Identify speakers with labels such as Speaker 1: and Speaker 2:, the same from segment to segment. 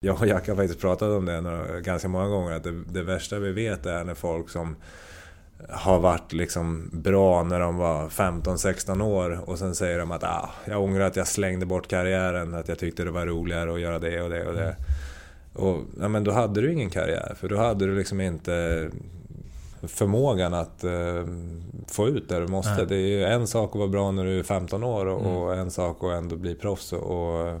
Speaker 1: Jag och Jack har faktiskt pratat om det några, ganska många gånger, att det, det, värsta vi vet är när folk som har varit liksom bra när de var 15-16 år och sen säger de att ah, jag ångrar att jag slängde bort karriären, att jag tyckte det var roligare att göra det och det och det. Och ja, men då hade du ingen karriär, för då hade du liksom inte förmågan att uh, få ut det du måste. Nej. Det är ju en sak att vara bra när du är 15 år och, mm. och en sak att ändå bli proffs och, och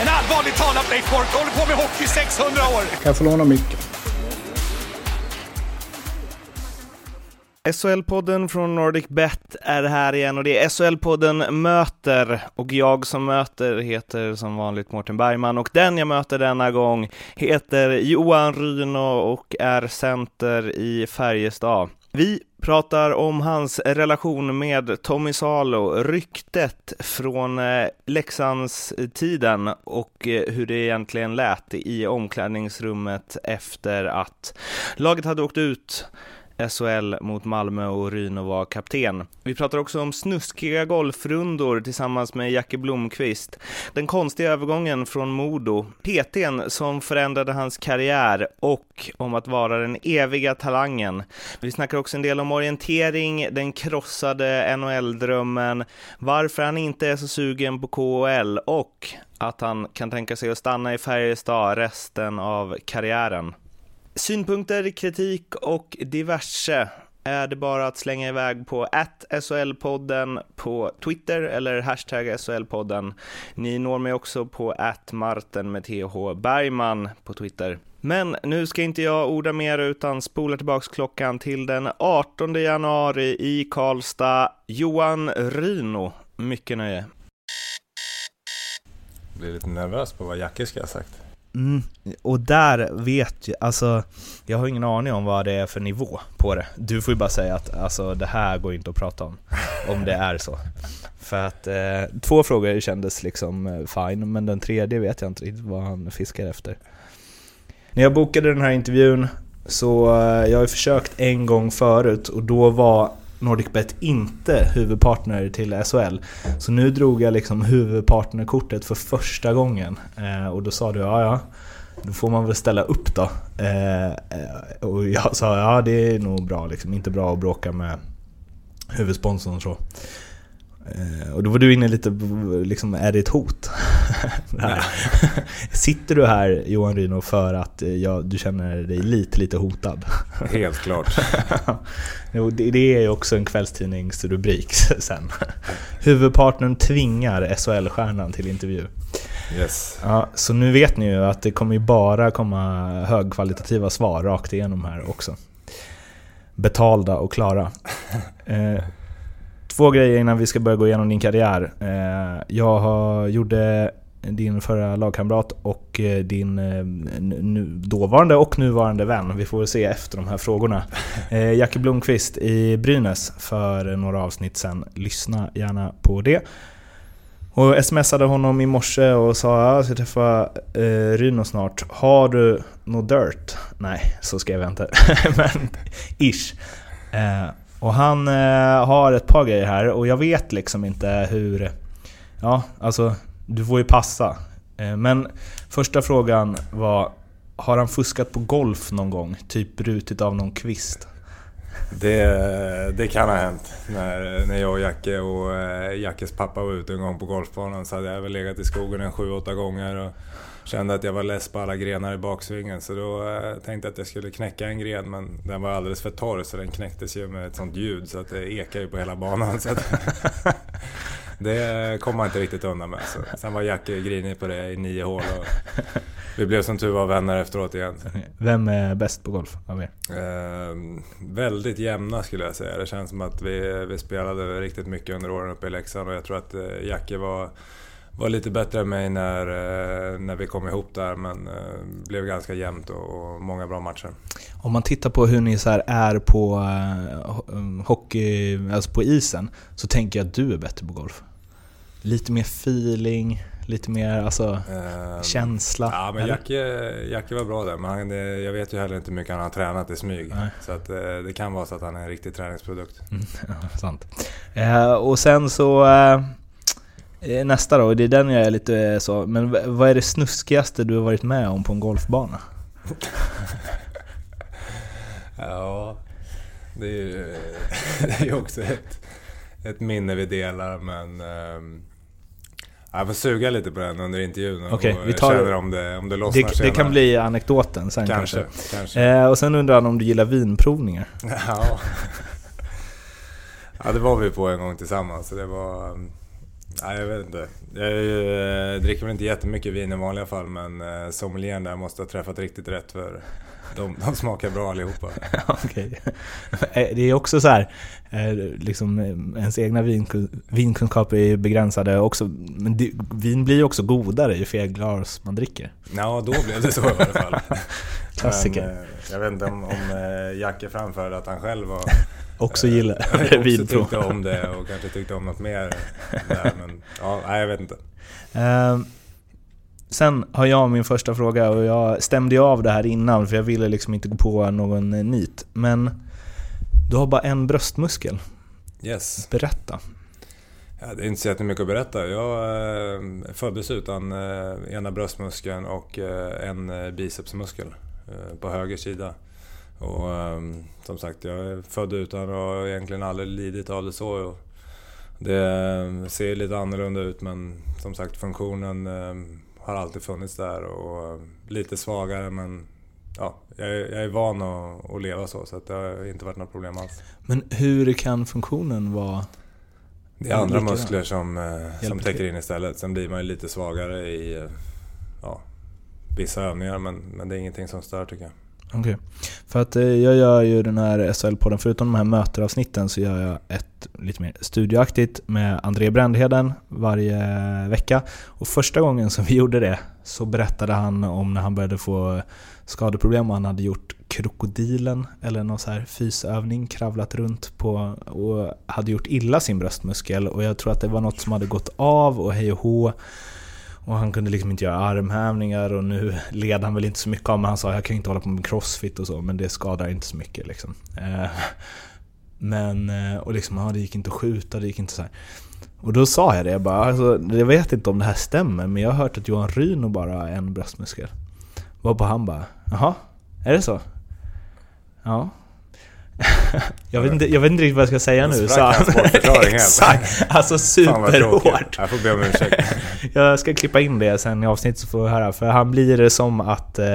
Speaker 2: En allvarligt talad Blake Bork håller på med hockey i 600 år!
Speaker 3: Kan jag få låna micken?
Speaker 4: SHL-podden från Nordic Bet är här igen och det är SHL-podden Möter och jag som möter heter som vanligt Mårten Bergman och den jag möter denna gång heter Johan Ryno och är center i Färjestad. Vi pratar om hans relation med Tommy Salo, ryktet från eh, Leksandstiden och eh, hur det egentligen lät i omklädningsrummet efter att laget hade åkt ut SHL mot Malmö och Ryno var kapten. Vi pratar också om snuskiga golfrundor tillsammans med Jacke Blomqvist, den konstiga övergången från Modo, PTn som förändrade hans karriär och om att vara den eviga talangen. Vi snackar också en del om orientering, den krossade NHL-drömmen, varför han inte är så sugen på KHL och att han kan tänka sig att stanna i Färjestad resten av karriären. Synpunkter, kritik och diverse är det bara att slänga iväg på SHL-podden på Twitter eller hashtag SHL-podden. Ni når mig också på att Marten med TH Bergman på Twitter. Men nu ska inte jag orda mer utan spola tillbaks klockan till den 18 januari i Karlstad. Johan Rino, mycket nöje.
Speaker 1: Jag blir lite nervös på vad Jacke ska ha sagt.
Speaker 4: Mm, och där vet jag, alltså jag har ingen aning om vad det är för nivå på det. Du får ju bara säga att alltså, det här går inte att prata om, om det är så. För att eh, två frågor kändes liksom eh, fine, men den tredje vet jag inte riktigt vad han fiskar efter. När jag bokade den här intervjun så eh, jag har ju försökt en gång förut och då var NordicBet inte huvudpartner till SHL. Så nu drog jag liksom huvudpartnerkortet för första gången. Eh, och då sa du ja ja, då får man väl ställa upp då. Eh, och jag sa ja det är nog bra liksom, inte bra att bråka med huvudsponsorn och så. Eh, och då var du inne lite liksom, är det ett hot? Sitter du här Johan Ryno för att eh, ja, du känner dig lite, lite hotad?
Speaker 1: Helt klart.
Speaker 4: det är ju också en kvällstidningsrubrik sen. Huvudpartnern tvingar SHL-stjärnan till intervju.
Speaker 1: Yes.
Speaker 4: Ja, så nu vet ni ju att det kommer ju bara komma högkvalitativa svar rakt igenom här också. Betalda och klara. Två grejer innan vi ska börja gå igenom din karriär. Eh, jag gjorde din förra lagkamrat och eh, din eh, dåvarande och nuvarande vän. Vi får väl se efter de här frågorna. Jackie Blomqvist i Brynäs för några avsnitt sen. Lyssna gärna på det. Och smsade honom i morse och sa jag ska träffa eh, Ryno snart. Har du något dirt? Nej, så skrev jag inte. Men ish. Eh, och han eh, har ett par grejer här och jag vet liksom inte hur... Ja, alltså du får ju passa. Eh, men första frågan var Har han fuskat på golf någon gång? Typ brutit av någon kvist?
Speaker 1: Det, det kan ha hänt. När, när jag och Jacke och eh, Jackes pappa var ute en gång på golfbanan så hade jag väl legat i skogen en sju, åtta gånger. Och kände att jag var less på alla grenar i baksvingen så då eh, tänkte jag att jag skulle knäcka en gren men den var alldeles för torr så den knäcktes ju med ett sånt ljud så att det ekade ju på hela banan. Så att det kom man inte riktigt undan med. Så. Sen var Jacke grinig på det i nio hål och vi blev som tur var vänner efteråt igen.
Speaker 4: Vem är bäst på golf av er?
Speaker 1: Eh, väldigt jämna skulle jag säga. Det känns som att vi, vi spelade riktigt mycket under åren uppe i Leksand och jag tror att eh, Jacke var var lite bättre än mig när, eh, när vi kom ihop där men eh, blev ganska jämnt och, många bra matcher.
Speaker 4: Om man tittar på hur ni så är på uh, hockey, alltså på isen, så tänker jag att du är bättre på golf. Lite mer feeling, lite mer alltså,
Speaker 1: Eh,
Speaker 4: känsla.
Speaker 1: Ja, men? Jacke, Jacke var bra där, men han, eh, jag vet ju heller inte hur mycket han har tränat i smyg.
Speaker 4: Nej.
Speaker 1: Så att, eh, det kan vara så att han är en riktig träningsprodukt.
Speaker 4: Mm, ja, sant. Eh, och sen så eh, eh, nästa då, det är den jag är lite eh, så, men vad är det snuskigaste du har varit med om på en golfbana?
Speaker 1: Ja, det är ju det är också ett, ett minne vi delar, men... ehm, jag får suga lite på den under intervjun och
Speaker 4: Okej, vi tar-
Speaker 1: känner om det, om det lossnar
Speaker 4: Det, det
Speaker 1: senare.
Speaker 4: kan bli anekdoten sen kanske.
Speaker 1: Kanske, kanske.
Speaker 4: Eh, och sen undrar han om du gillar vinprovningar?
Speaker 1: Ja. ja, det var vi på en gång tillsammans. Så det var... Nej, jag vet inte. Jag ju, eh, dricker väl inte jättemycket vin i vanliga fall, men eh, sommelieren där måste ha träffat riktigt rätt för de, de smakar bra allihopa.
Speaker 4: Okej. Eh, Det är också så här, eh, liksom ens egna vinkun- vinkunskaper är begränsade också, men det, vin blir ju också godare ju fler glas man dricker.
Speaker 1: Ja, då blev det så i alla fall.
Speaker 4: Klassiker.
Speaker 1: Men, eh, jag vet inte om, om eh, Jacke framförde att han själv var...
Speaker 4: Också
Speaker 1: eh,
Speaker 4: gillar
Speaker 1: också
Speaker 4: vinprov.
Speaker 1: tyckte om det och kanske tyckte om något mer där. Men ja, nej, jag vet inte.
Speaker 4: Eh, sen har jag min första fråga och jag stämde ju av det här innan för jag ville liksom inte gå på någon nit. Men du har bara en bröstmuskel.
Speaker 1: Yes.
Speaker 4: Berätta.
Speaker 1: Ja, det är inte så jättemycket att berätta. Jag föddes utan ena bröstmuskeln och en bicepsmuskel på höger sida. Och eh, som sagt, jag är född utan och har egentligen aldrig lidit av det så. Och det eh, ser lite annorlunda ut men som sagt funktionen eh, har alltid funnits där och eh, lite svagare men ja, jag är, jag är van att, att leva så så att det har inte varit något problem alls.
Speaker 4: Men hur kan funktionen vara...
Speaker 1: Det är andra muskler som, eh, som täcker in istället. Sen blir man ju lite svagare i eh, ja, vissa övningar men, men det är ingenting som stör tycker jag.
Speaker 4: Okej. För att eh, jag gör ju den här SHL-podden, förutom de här möteravsnitten så gör jag ett lite mer studioaktigt med André Brändheden varje vecka. Och första gången som vi gjorde det så berättade han om när han började få skadeproblem och han hade gjort krokodilen eller någon så här fysövning, kravlat runt på och hade gjort illa sin bröstmuskel och jag tror att det var något som hade gått av och hej och hå. Och han kunde liksom inte göra armhävningar och nu led han väl inte så mycket av men han sa jag kan inte hålla på med crossfit och så men det skadar inte så mycket liksom. Eh, Men, eh, och liksom, ja, det gick inte att skjuta, det gick inte så här. Och då sa jag det, jag bara, alltså, jag vet inte om det här stämmer men jag har hört att Johan Ryno bara har en bröstmuskel. Varpå han bara, jaha, är det så? Ja jag, vet inte, jag vet inte riktigt vad jag ska säga nu.
Speaker 1: helt.
Speaker 4: Exakt! Alltså superhårt.
Speaker 1: Jag får be om ursäkt.
Speaker 4: Jag ska klippa in det sen i avsnittet så får vi höra, för han blir det som att eh,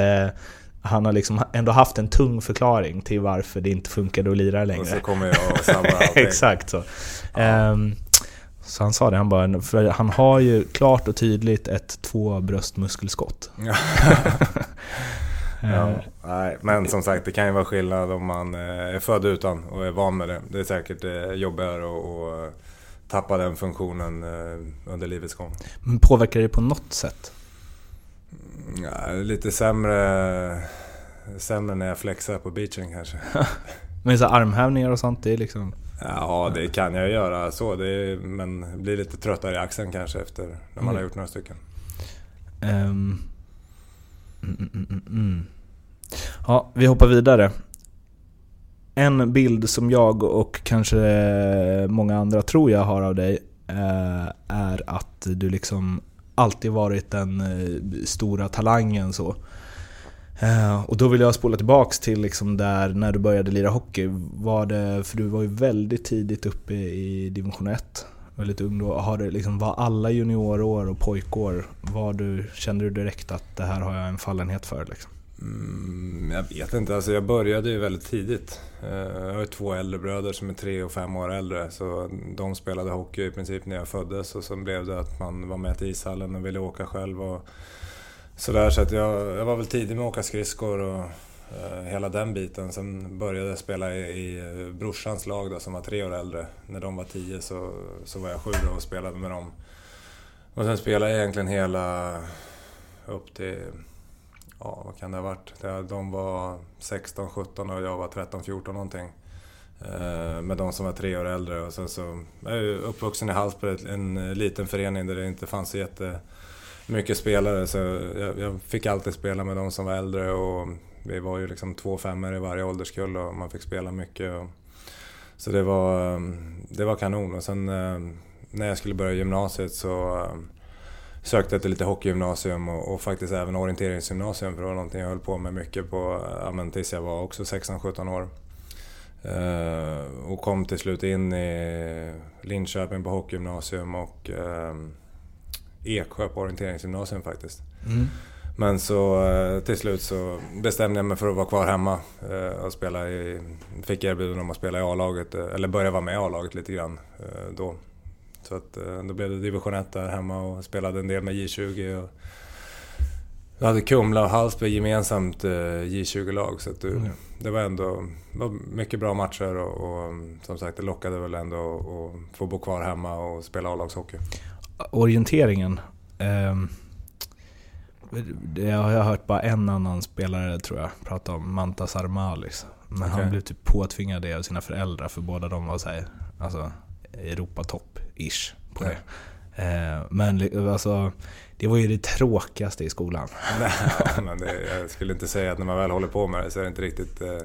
Speaker 4: han har liksom ändå haft en tung förklaring till varför det inte funkade att lira längre.
Speaker 1: Och så kommer jag och sabbar allting.
Speaker 4: Exakt så. Ehm, så han sa det, han bara, för han har ju klart och tydligt ett två bröstmuskelskott.
Speaker 1: Ja. Ja, nej, men som sagt, det kan ju vara skillnad om man eh, är född utan och är van med det. Det är säkert eh, jobbigare att eh, tappa den funktionen eh, under livets gång.
Speaker 4: Men påverkar det på något sätt?
Speaker 1: Ja, lite sämre, sämre när jag flexar på beachen kanske.
Speaker 4: Men så armhävningar och sånt, det är liksom...
Speaker 1: Ja, det kan jag göra så. Det är, men blir lite tröttare i axeln kanske efter när man
Speaker 4: Mm.
Speaker 1: har gjort några stycken.
Speaker 4: Ehm, mm, mm, mm, mm. Ja, vi hoppar vidare. En bild som jag och kanske många andra tror jag har av dig eh, är att du liksom alltid varit den eh, stora talangen så. Eh, och då vill jag spola tillbaks till liksom där när du började lira hockey. Var det, för du var ju väldigt tidigt uppe i division 1. Väldigt ung då. Har det liksom, var alla juniorår och pojkår, var du, kände du direkt att det här har jag en fallenhet för? Liksom?
Speaker 1: Mm, jag vet inte, alltså jag började ju väldigt tidigt. Eh, jag har ju två äldre bröder som är tre och fem år äldre. Så de spelade hockey i princip när jag föddes och sen blev det att man var med till ishallen och ville åka själv. Och sådär, så att jag, jag var väl tidig med att åka skridskor och eh, hela den biten. Sen började jag spela i, i eh, brorsans lag då, som var tre år äldre. När de var tio så, så var jag sju då och spelade med dem. Och sen spelade jag egentligen hela upp till, ja vad kan det ha varit? De var 16, 17 och jag var 13, 14 någonting. Eh, med de som var tre år äldre och sen så, jag är uppvuxen i Hallsberg, en liten förening där det inte fanns så jättemycket spelare så jag, jag fick alltid spela med de som var äldre och vi var ju liksom två femmor i varje ålderskull och man fick spela mycket. Och, så det var, eh, det var kanon och sen eh, när jag skulle börja gymnasiet så sökte till lite hockeygymnasium och, och, faktiskt även orienteringsgymnasium för det var någonting jag höll på med mycket på, ja, tills jag var också 16-17 år. Uh, och kom till slut in i Linköping på hockeygymnasium och uh, Eksjö på orienteringsgymnasium faktiskt. Mm. Men så uh, till slut så bestämde jag mig för att vara kvar hemma och spela i... Fick erbjudande om att spela i A-laget, eller börja vara med i A-laget lite grann då. Så att, då blev det division 1 där hemma och spelade en del med J20. Och vi hade Kumla och Hallsberg gemensamt J20-lag så du, mm det var ändå var mycket bra matcher och, och, som sagt det lockade väl ändå att få bo kvar hemma och spela A-lagshockey.
Speaker 4: Orienteringen. Eh, det har jag hört bara en annan spelare tror jag prata om, Mantas Armalis. Men okay. han blev typ påtvingad det av sina föräldrar för båda de var såhär, alltså Europatopp-ish på det. Eh, men alltså, det var ju det tråkigaste i skolan.
Speaker 1: Nej, men det, jag skulle inte säga att när man väl håller på med det så är det inte riktigt... Eh,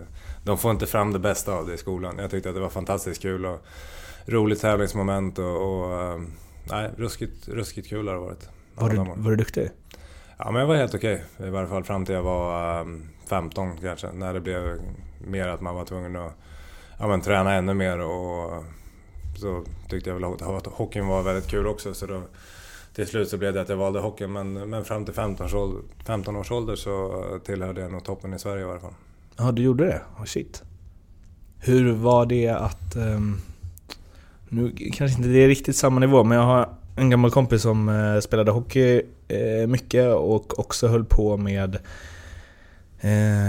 Speaker 1: de får inte fram det bästa av det i skolan. Jag tyckte att det var fantastiskt kul och roligt tävlingsmoment och... och eh, nej, ruskigt, ruskigt kul har det varit.
Speaker 4: Var du, var du duktig?
Speaker 1: Ja, men jag var helt okej. Okay. I varje fall fram till jag var 15 kanske. När det blev mer att man var tvungen att ja, men, träna ännu mer och så tyckte jag väl att hockeyn var väldigt kul också. Så då, till slut så blev det att jag valde hockeyn. Men, men fram till 15 års, ålder, 15 års ålder så tillhörde jag nog toppen i Sverige i varje fall.
Speaker 4: Ja, du gjorde det? Oh, shit. Hur var det att... Um, nu kanske inte det är riktigt samma nivå, men jag har en gammal kompis som uh, spelade hockey uh, mycket och också höll på med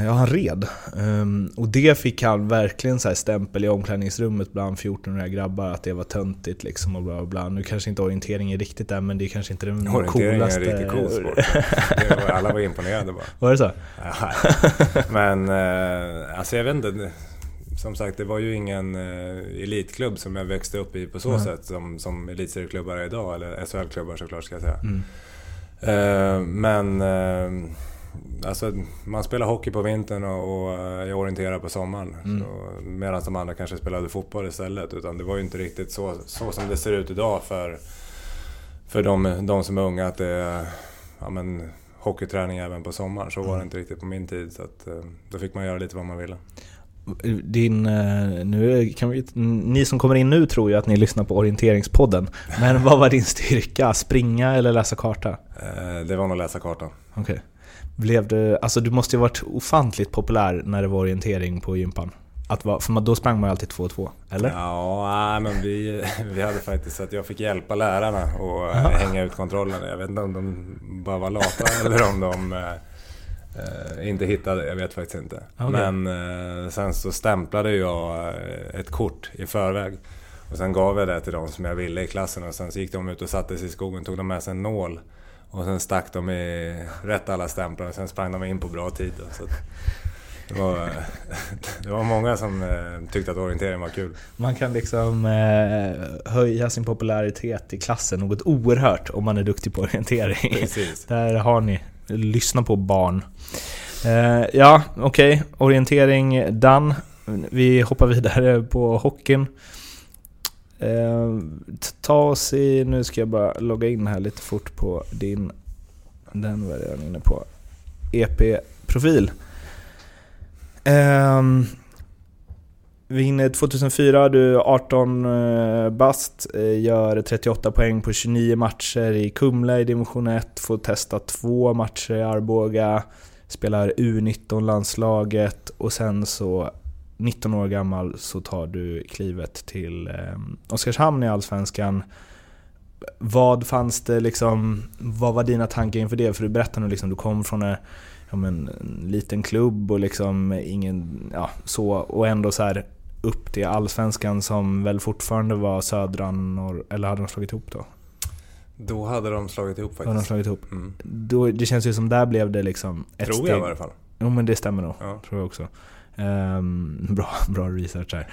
Speaker 4: ja, han red. Um, och det fick han verkligen så stämpel i omklädningsrummet bland 14-åriga grabbar att det var töntigt liksom och bla bla bla. Nu kanske inte orientering är riktigt där men det är kanske inte den
Speaker 1: orientering
Speaker 4: coolaste...
Speaker 1: Orientering är riktigt cool sport. alla var imponerade bara.
Speaker 4: Var det så?
Speaker 1: men eh, alltså jag vet inte. Som sagt, det var ju ingen eh, elitklubb som jag växte upp i på så mm. sätt som, som elitserieklubbar är idag. Eller SHL-klubbar såklart ska jag säga. Mm. Men uh, Alltså, man spelar hockey på vintern och, och eh, jag orienterar på sommaren. Mm. Medan de andra kanske spelade fotboll istället. Utan det var ju inte riktigt så, så som det ser ut idag för, för de, de som är unga. Att det är ja, men, hockeyträning även på sommaren. Så var det mm. inte riktigt på min tid. Så att, eh, då fick man göra lite vad man ville.
Speaker 4: Din, eh, nu kan vi, ni som kommer in nu tror ju att ni lyssnar på orienteringspodden. Men vad var din styrka? Springa eller läsa karta?
Speaker 1: Det var nog läsa kartan.
Speaker 4: Okay. Blev du, alltså du måste ju varit ofantligt populär när det var orientering på gympan. Att va, för då sprang man ju alltid 2-2, eller?
Speaker 1: Ja, men vi, vi hade faktiskt att jag fick hjälpa lärarna och Aha. hänga ut kontrollerna. Jag vet inte om de bara var lata eller om de eh, inte hittade, jag vet faktiskt inte. Okay. Men eh, sen så stämplade jag eh, ett kort i förväg. Och sen gav jag det till de som jag ville i klassen och sen så gick de ut och satte sig i skogen, tog de med sig en nål och sen stack de i rätt alla stämplar och sen sprang de in på bra tid. Så det, var, det var många som eh, tyckte att orientering var kul.
Speaker 4: Man kan liksom eh, höja sin popularitet i klassen något oerhört om man är duktig på orientering.
Speaker 1: Precis.
Speaker 4: Där har ni. Lyssna på barn. Eh, ja, okej. Okay. Orientering done. Vi hoppar vidare på hockeyn. Eh, ta oss i, nu ska jag bara logga in här lite fort på din, den var jag redan inne på, EP-profil. Eh, vi hinner 2004, du är 18 eh, bast, eh, gör 38 poäng på 29 matcher i Kumla i division 1, får testa två matcher i Arboga, spelar U19-landslaget och sen så 19 år gammal så tar du klivet till eh, Oskarshamn i Allsvenskan. Vad fanns det liksom, vad var dina tankar inför det? För du berättade nu liksom, du kom från en, ja, men, en liten klubb och liksom ingen, ja så, och ändå så här upp till Allsvenskan som väl fortfarande var södra norr, eller hade de slagit ihop då?
Speaker 1: Då hade de slagit ihop
Speaker 4: Har de
Speaker 1: faktiskt.
Speaker 4: slagit ihop?
Speaker 1: Mm.
Speaker 4: Då, det känns ju som där blev det liksom ett
Speaker 1: Tror
Speaker 4: steg.
Speaker 1: jag i alla fall.
Speaker 4: Jo men det stämmer nog,
Speaker 1: Ja.
Speaker 4: tror jag också. Um, bra, bra research här.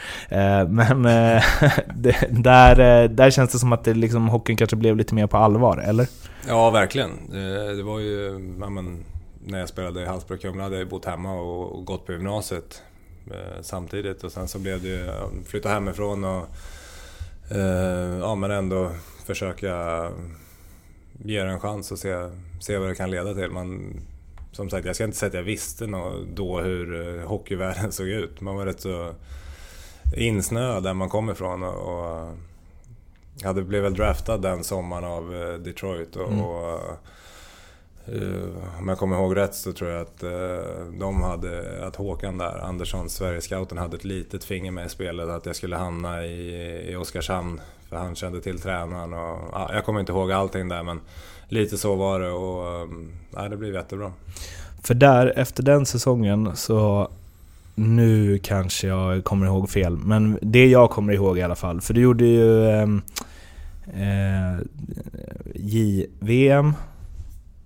Speaker 4: Uh, men uh, det, där, eh, där känns det som att det liksom, hockeyn kanske blev lite mer på allvar, eller?
Speaker 1: Ja, verkligen. Det, det var ju... Ja, men, när jag spelade i Hallsberg-Kumla hade jag bott hemma och, och gått på gymnasiet eh, samtidigt. Och sen så blev det ju... Flytta hemifrån och... Eh, ja, men ändå försöka ge det en chans och se, se vad det kan leda till. Man, som sagt, jag ska inte säga att jag visste då hur eh, hockeyvärlden såg ut. Man var rätt så insnöad där man kom ifrån och, hade blev väl draftad den sommaren av eh, Detroit och,
Speaker 4: Mm.
Speaker 1: och eh, om jag kommer ihåg rätt så tror jag att de hade, att Håkan där, Andersson, Sverigescouten, hade ett litet finger med i spelet att jag skulle hamna i, i Oskarshamn. För han kände till tränaren och ja, jag kommer inte ihåg allting där men lite så var det och ehm, nej, det blev jättebra.
Speaker 4: För där, efter den säsongen så... Nu kanske jag kommer ihåg fel, men det jag kommer ihåg i alla fall. För du gjorde ju ehm, eh, JVM.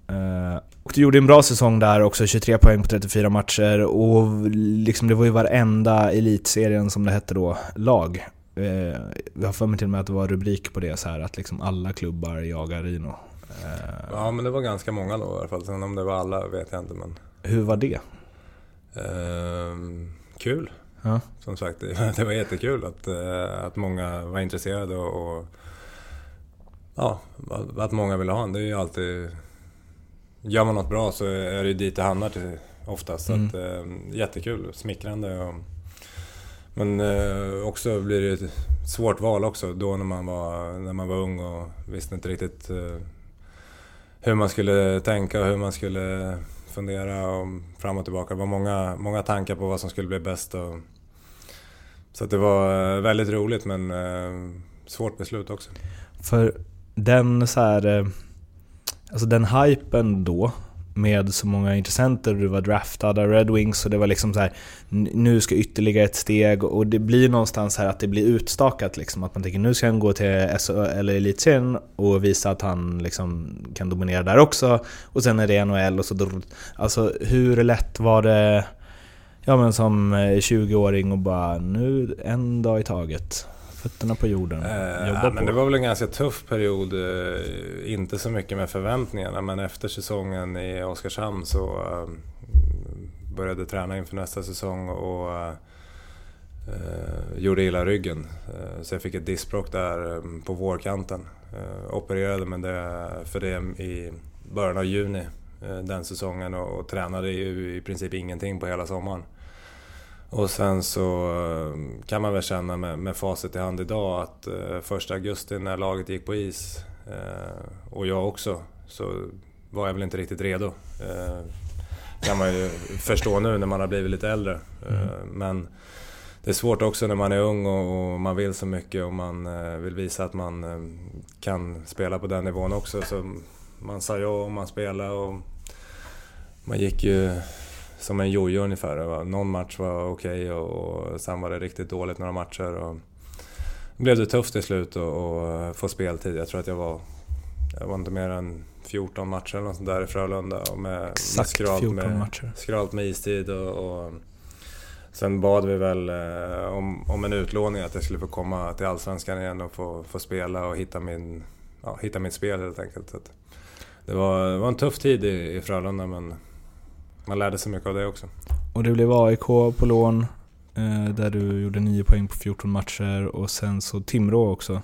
Speaker 4: Eh, och du gjorde en bra säsong där också, 23 poäng på 34 matcher. Och liksom det var ju varenda elitserien som det hette då, lag. Eh, jag har för mig till och med att det var rubrik på det så här att liksom alla klubbar jagar Rino. Eh,
Speaker 1: Ja men det var ganska många då i alla fall. Sen om det var alla vet jag inte men...
Speaker 4: hur var det?
Speaker 1: Ehm, kul.
Speaker 4: Ja.
Speaker 1: Som sagt, det var jättekul att, eh, att många var intresserade och, och ja, att- att många ville ha en. Det är ju alltid... Gör man något bra så är det ju dit det hamnar till, oftast. Så
Speaker 4: Mm.
Speaker 1: att, eh, jättekul, smickrande. Och, men eh, också blir det ett svårt val också då när man var, när man var ung och visste inte riktigt eh, hur man skulle tänka och hur man skulle fundera och fram och tillbaka. Det var många, många tankar på vad som skulle bli bäst. Och, så att det var eh, väldigt roligt men eh, svårt beslut också.
Speaker 4: För den så här, eh, alltså den hypen då med så många intressenter, och du var draftad av Red Wings och det var liksom så här, nu ska ytterligare ett steg och det blir någonstans här att det blir utstakat liksom. Att man tänker nu ska han gå till SHL eller Elitserien och visa att han liksom kan dominera där också. Och sen är det NHL och så... Alltså hur lätt var det, ja men som eh, 20-åring och bara nu en dag i taget. Fötterna på jorden.
Speaker 1: Eh,
Speaker 4: Jobba
Speaker 1: ja,
Speaker 4: på.
Speaker 1: men det var väl en ganska tuff period. Eh, inte så mycket med förväntningarna men efter säsongen i Oskarshamn så eh, började träna inför nästa säsong och eh, gjorde illa ryggen. Eh, så jag fick ett diskbråck där på vårkanten. Opererade med det, för det i början av juni den säsongen och, och tränade ju i princip ingenting på hela sommaren. Och sen så eh, kan man väl känna med, med facit i hand idag att eh, första augusti när laget gick på is eh, och jag också så var jag väl inte riktigt redo. Kan man ju förstå nu när man har blivit lite äldre. Eh, men det är svårt också när man är ung och, man vill så mycket och man vill visa att man kan spela på den nivån också. Så man sa ja och man spelade och man gick ju som en jojo ungefär. Någon match var okej och, och sen var det riktigt dåligt några matcher. Och då blev det tufft till slut att få speltid. Jag tror att jag var, jag var inte mer än 14 matcher eller något sånt där i Frölunda. Och med, med
Speaker 4: Exakt
Speaker 1: skralt
Speaker 4: 14
Speaker 1: med,
Speaker 4: matcher.
Speaker 1: skralt med istid och, och Sen bad vi väl eh, om, om en utlåning, att jag skulle få komma till Allsvenskan igen och få, få spela och hitta, min, ja, hitta mitt spel helt enkelt. Så det, var, det var en tuff tid i, i Frölunda men man lärde sig mycket av det också.
Speaker 4: Och det blev AIK på lån, eh, där du gjorde 9 poäng på 14 matcher och sen så Timrå också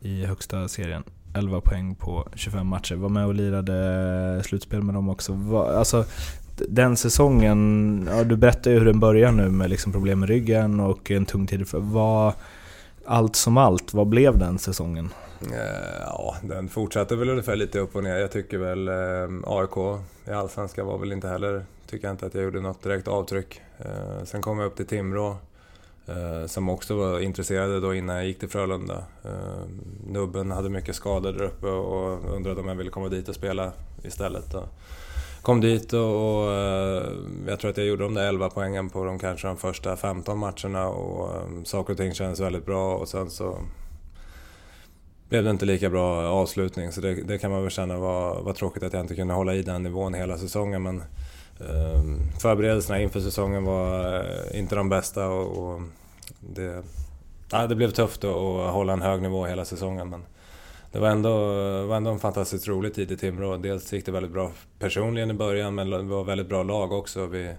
Speaker 4: i högsta serien. 11 poäng på 25 matcher. Var med och lirade slutspel med dem också. Va, alltså, den säsongen, ja, du berättade ju hur den börjar nu med liksom problem med ryggen och en tung tid. För, vad, allt som allt, vad blev den säsongen?
Speaker 1: Eh, ja, den fortsatte väl ungefär lite upp och ner. Jag tycker väl eh, AIK i Allsvenskan var väl inte heller, tycker jag inte att jag gjorde något direkt avtryck. Eh, sen kom jag upp till Timrå, som också var intresserade då innan jag gick till Frölunda. Nubben hade mycket skador där uppe och undrade om jag ville komma dit och spela istället. Kom dit och, och eh, jag tror att jag gjorde de där 11 poängen på de kanske de första 15 matcherna och eh, saker och ting kändes väldigt bra och sen så blev det inte lika bra avslutning. Så det, det kan man väl känna var, var tråkigt att jag inte kunde hålla i den nivån hela säsongen. Men eh, förberedelserna inför säsongen var eh, inte de bästa och, och det, ja, det blev tufft att, att hålla en hög nivå hela säsongen. Men det var ändå, var ändå en fantastiskt rolig tid i Timrå. Dels gick det väldigt bra personligen i början men det var väldigt bra lag också. Vi,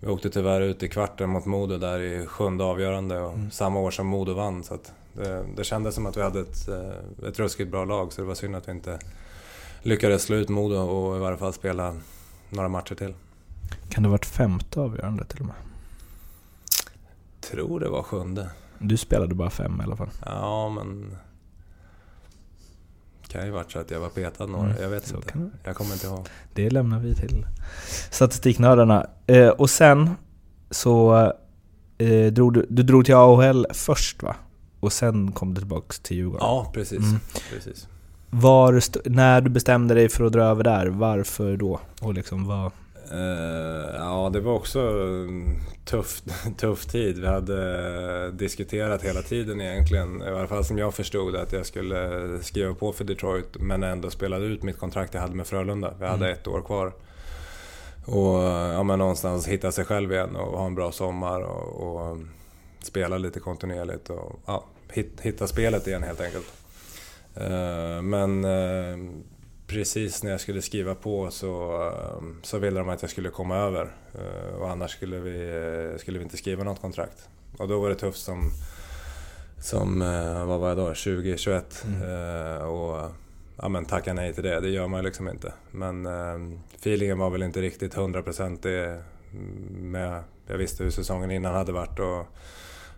Speaker 1: vi åkte tyvärr ut i kvarten mot Modo där i sjunde avgörande och mm. samma år som Modo vann. Så det, det kändes som att vi hade ett, eh, ett ruskigt bra lag så det var synd att vi inte lyckades slå ut Modo och i varje fall spela några matcher till.
Speaker 4: Kan det ha varit femte avgörande till och med?
Speaker 1: tror det var sjunde.
Speaker 4: Du spelade bara fem i alla fall?
Speaker 1: Ja, men... Kan ju varit så att jag var petad några, mm, jag vet inte. Jag kommer inte ihåg.
Speaker 4: Det lämnar vi till statistiknördarna. Eh, och sen så eh, drog du, du drog till AHL först va? Och sen kom du tillbaks till Djurgården?
Speaker 1: Ja, precis. Mm. precis.
Speaker 4: Var, när du bestämde dig för att dra över där, varför då? Och liksom vad...
Speaker 1: Uh, ja, det var också en tuff, tuff tid. Vi hade diskuterat hela tiden egentligen, i alla fall som jag förstod att jag skulle skriva på för Detroit men ändå spelade ut mitt kontrakt jag hade med Frölunda. Vi hade mm. ett år kvar. Och ja, men någonstans hitta sig själv igen och ha en bra sommar och, och spela lite kontinuerligt och ja, hitta spelet igen helt enkelt. Uh, men uh, precis när jag skulle skriva på så, eh, så ville de att jag skulle komma över. Eh, och annars skulle vi, eh, skulle vi inte skriva något kontrakt. Och då var det tufft som, som vad var jag då, 20, 21. Mm. Och ja, men tacka nej till det, det gör man liksom inte. Men feelingen var väl inte riktigt hundraprocentig med, jag visste hur säsongen innan hade varit och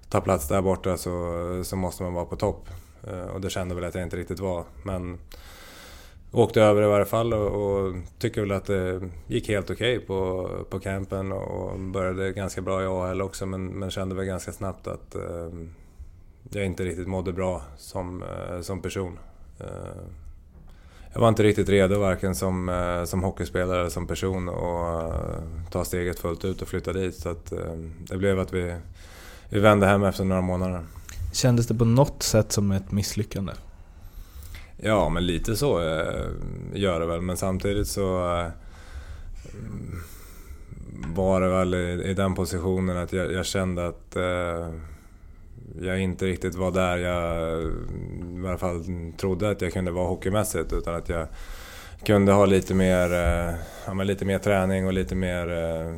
Speaker 1: ta plats där borta så, så måste man vara på topp. Och det kände väl att jag inte riktigt var. Men åkte över i varje fall och, och tycker väl att det gick helt okej okay på, på campen och började ganska bra i AHL också men, men kände väl ganska snabbt att eh, jag inte riktigt mådde bra som, eh, som person. Eh, jag var inte riktigt redo varken som, eh, som hockeyspelare eller som person att eh, ta steget fullt ut och flytta dit så att eh, det blev att vi, vi vände hem efter några månader.
Speaker 4: Kändes det på något sätt som ett misslyckande?
Speaker 1: Ja, men lite så eh, gör det väl. Men samtidigt så eh, var det väl i, den positionen att jag, jag kände att eh, jag inte riktigt var där jag i alla fall trodde att jag kunde vara hockeymässigt. Utan att jag kunde ha lite mer, eh, ja, lite mer träning och lite mer eh,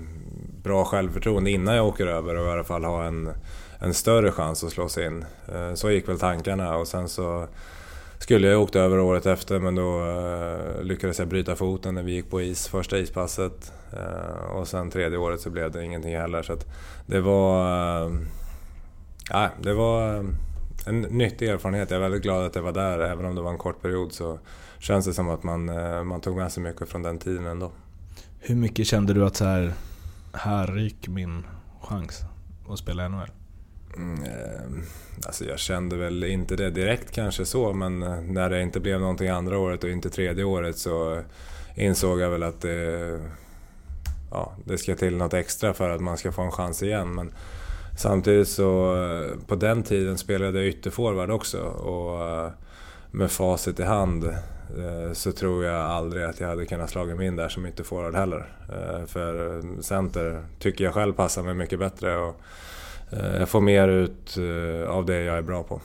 Speaker 1: bra självförtroende innan jag åker över och i alla fall ha en, en större chans att slå sig in. Eh, så gick väl tankarna och sen så skulle jag åkt över året efter men då eh, lyckades jag bryta foten när vi gick på is, första ispasset. Eh, och sen tredje året så blev det ingenting heller. Så det var... Eh, ja, det var en nyttig erfarenhet. Jag är väldigt glad att jag var där. Även om det var en kort period så känns det som att man, man tog med sig mycket från den tiden ändå.
Speaker 4: Hur mycket kände du att så här, här ryker min chans att spela NHL?
Speaker 1: Mm, eh, alltså jag kände väl inte det direkt kanske så, men eh, när det inte blev någonting andra året och inte tredje året så insåg jag väl att det, ja, det ska till något extra för att man ska få en chans igen. Men samtidigt så, eh, på den tiden spelade jag ytterforward också och med facit i hand så tror jag aldrig att jag hade kunnat slagit mig in där som ytterforward heller. För center tycker jag själv passar mig mycket bättre. Och jag får mer ut eh, av det jag är bra på.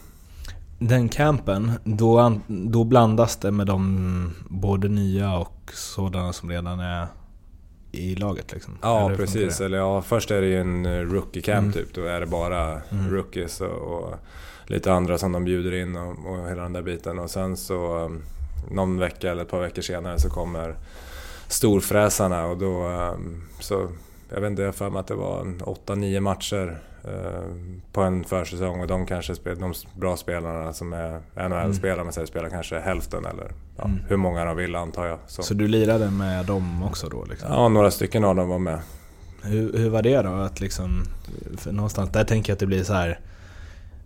Speaker 4: Den campen, då, då blandas det med de både nya och sådana som redan är i laget liksom?
Speaker 1: Ja Eller precis, eller ja, först är det ju en eh, rookie camp mm. typ. Då är det bara mm. rookies och, och, lite andra som de bjuder in och, och hela den där biten. Och sen så någon vecka eller ett par veckor senare så kommer storfräsarna och då så jag vet inte, jag för mig att det var 8-9 matcher Eh, på en försäsong och de kanske spelar, de bra spelarna som är NHL-spelare, mm. men spelar kanske hälften eller ja, mm. hur många de vill antar jag.
Speaker 4: Så. så. du lirade med dem också då? Liksom?
Speaker 1: Ja, några stycken av dem var med.
Speaker 4: Hur, hur var det då? Att liksom, någonstans där tänker jag att det blir så här.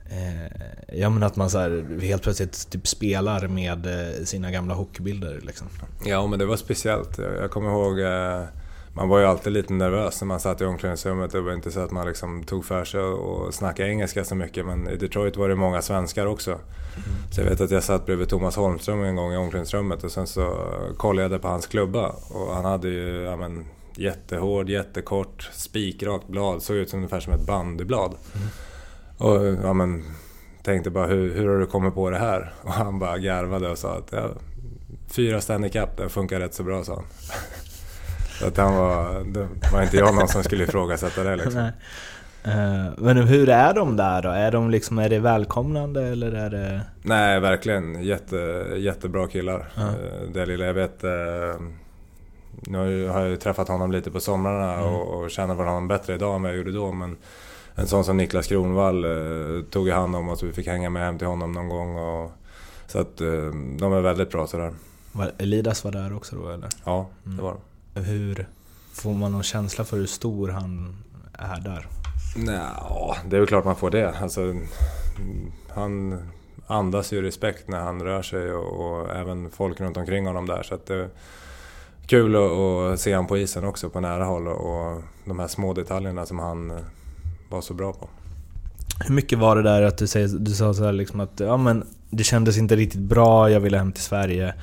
Speaker 4: Eh, ja men att man så här, helt plötsligt typ spelar med eh, sina gamla hockeybilder liksom.
Speaker 1: Ja men det var speciellt. Jag, jag kommer ihåg eh, man var ju alltid lite nervös när man satt i omklädningsrummet. Det var inte så att man liksom tog för sig och snackade engelska så mycket. Men i Detroit var det många svenskar också. Så jag vet att jag satt bredvid Thomas Holmström en gång i omklädningsrummet och sen så kollade jag på hans klubba. Och han hade ju ja, men, jättehård, jättekort, spikrakt blad. Såg ut som ungefär som ett bandyblad. Och ja, men, tänkte bara hur, hur har du kommit på det här? Och han bara garvade och sa att ja, fyra Stanley Cup, det funkar rätt så bra sa han. Att han var, det var inte jag någon som skulle ifrågasätta det liksom.
Speaker 4: Nej. Eh, men hur är de där då? Är, de liksom, är det välkomnande eller är det...
Speaker 1: Nej, verkligen. Jätte, jättebra killar.
Speaker 4: Ja.
Speaker 1: Eh, Det lilla jag vet... eh, Nu har jag- ju träffat honom lite på somrarna
Speaker 4: Mm.
Speaker 1: och, och känner honom bättre idag än vad jag gjorde då. Men en sån som Niklas Kronvall tog jag hand om och så vi fick hänga med hem till honom någon gång. Och, så att de är väldigt bra sådär.
Speaker 4: Elidas var där också då eller?
Speaker 1: Ja,
Speaker 4: Mm.
Speaker 1: det var de.
Speaker 4: Hur... Får man någon känsla för hur stor han är där?
Speaker 1: Nja, det är väl klart man får det. Alltså, han andas ju respekt när han rör sig och, och även folk runt omkring honom där. Så att det är kul att, att se honom på isen också på nära håll och, de här små detaljerna som han var så bra på.
Speaker 4: Hur mycket var det där att du, säger, du sa så här liksom att ja, men det kändes inte riktigt bra, jag ville hem till Sverige.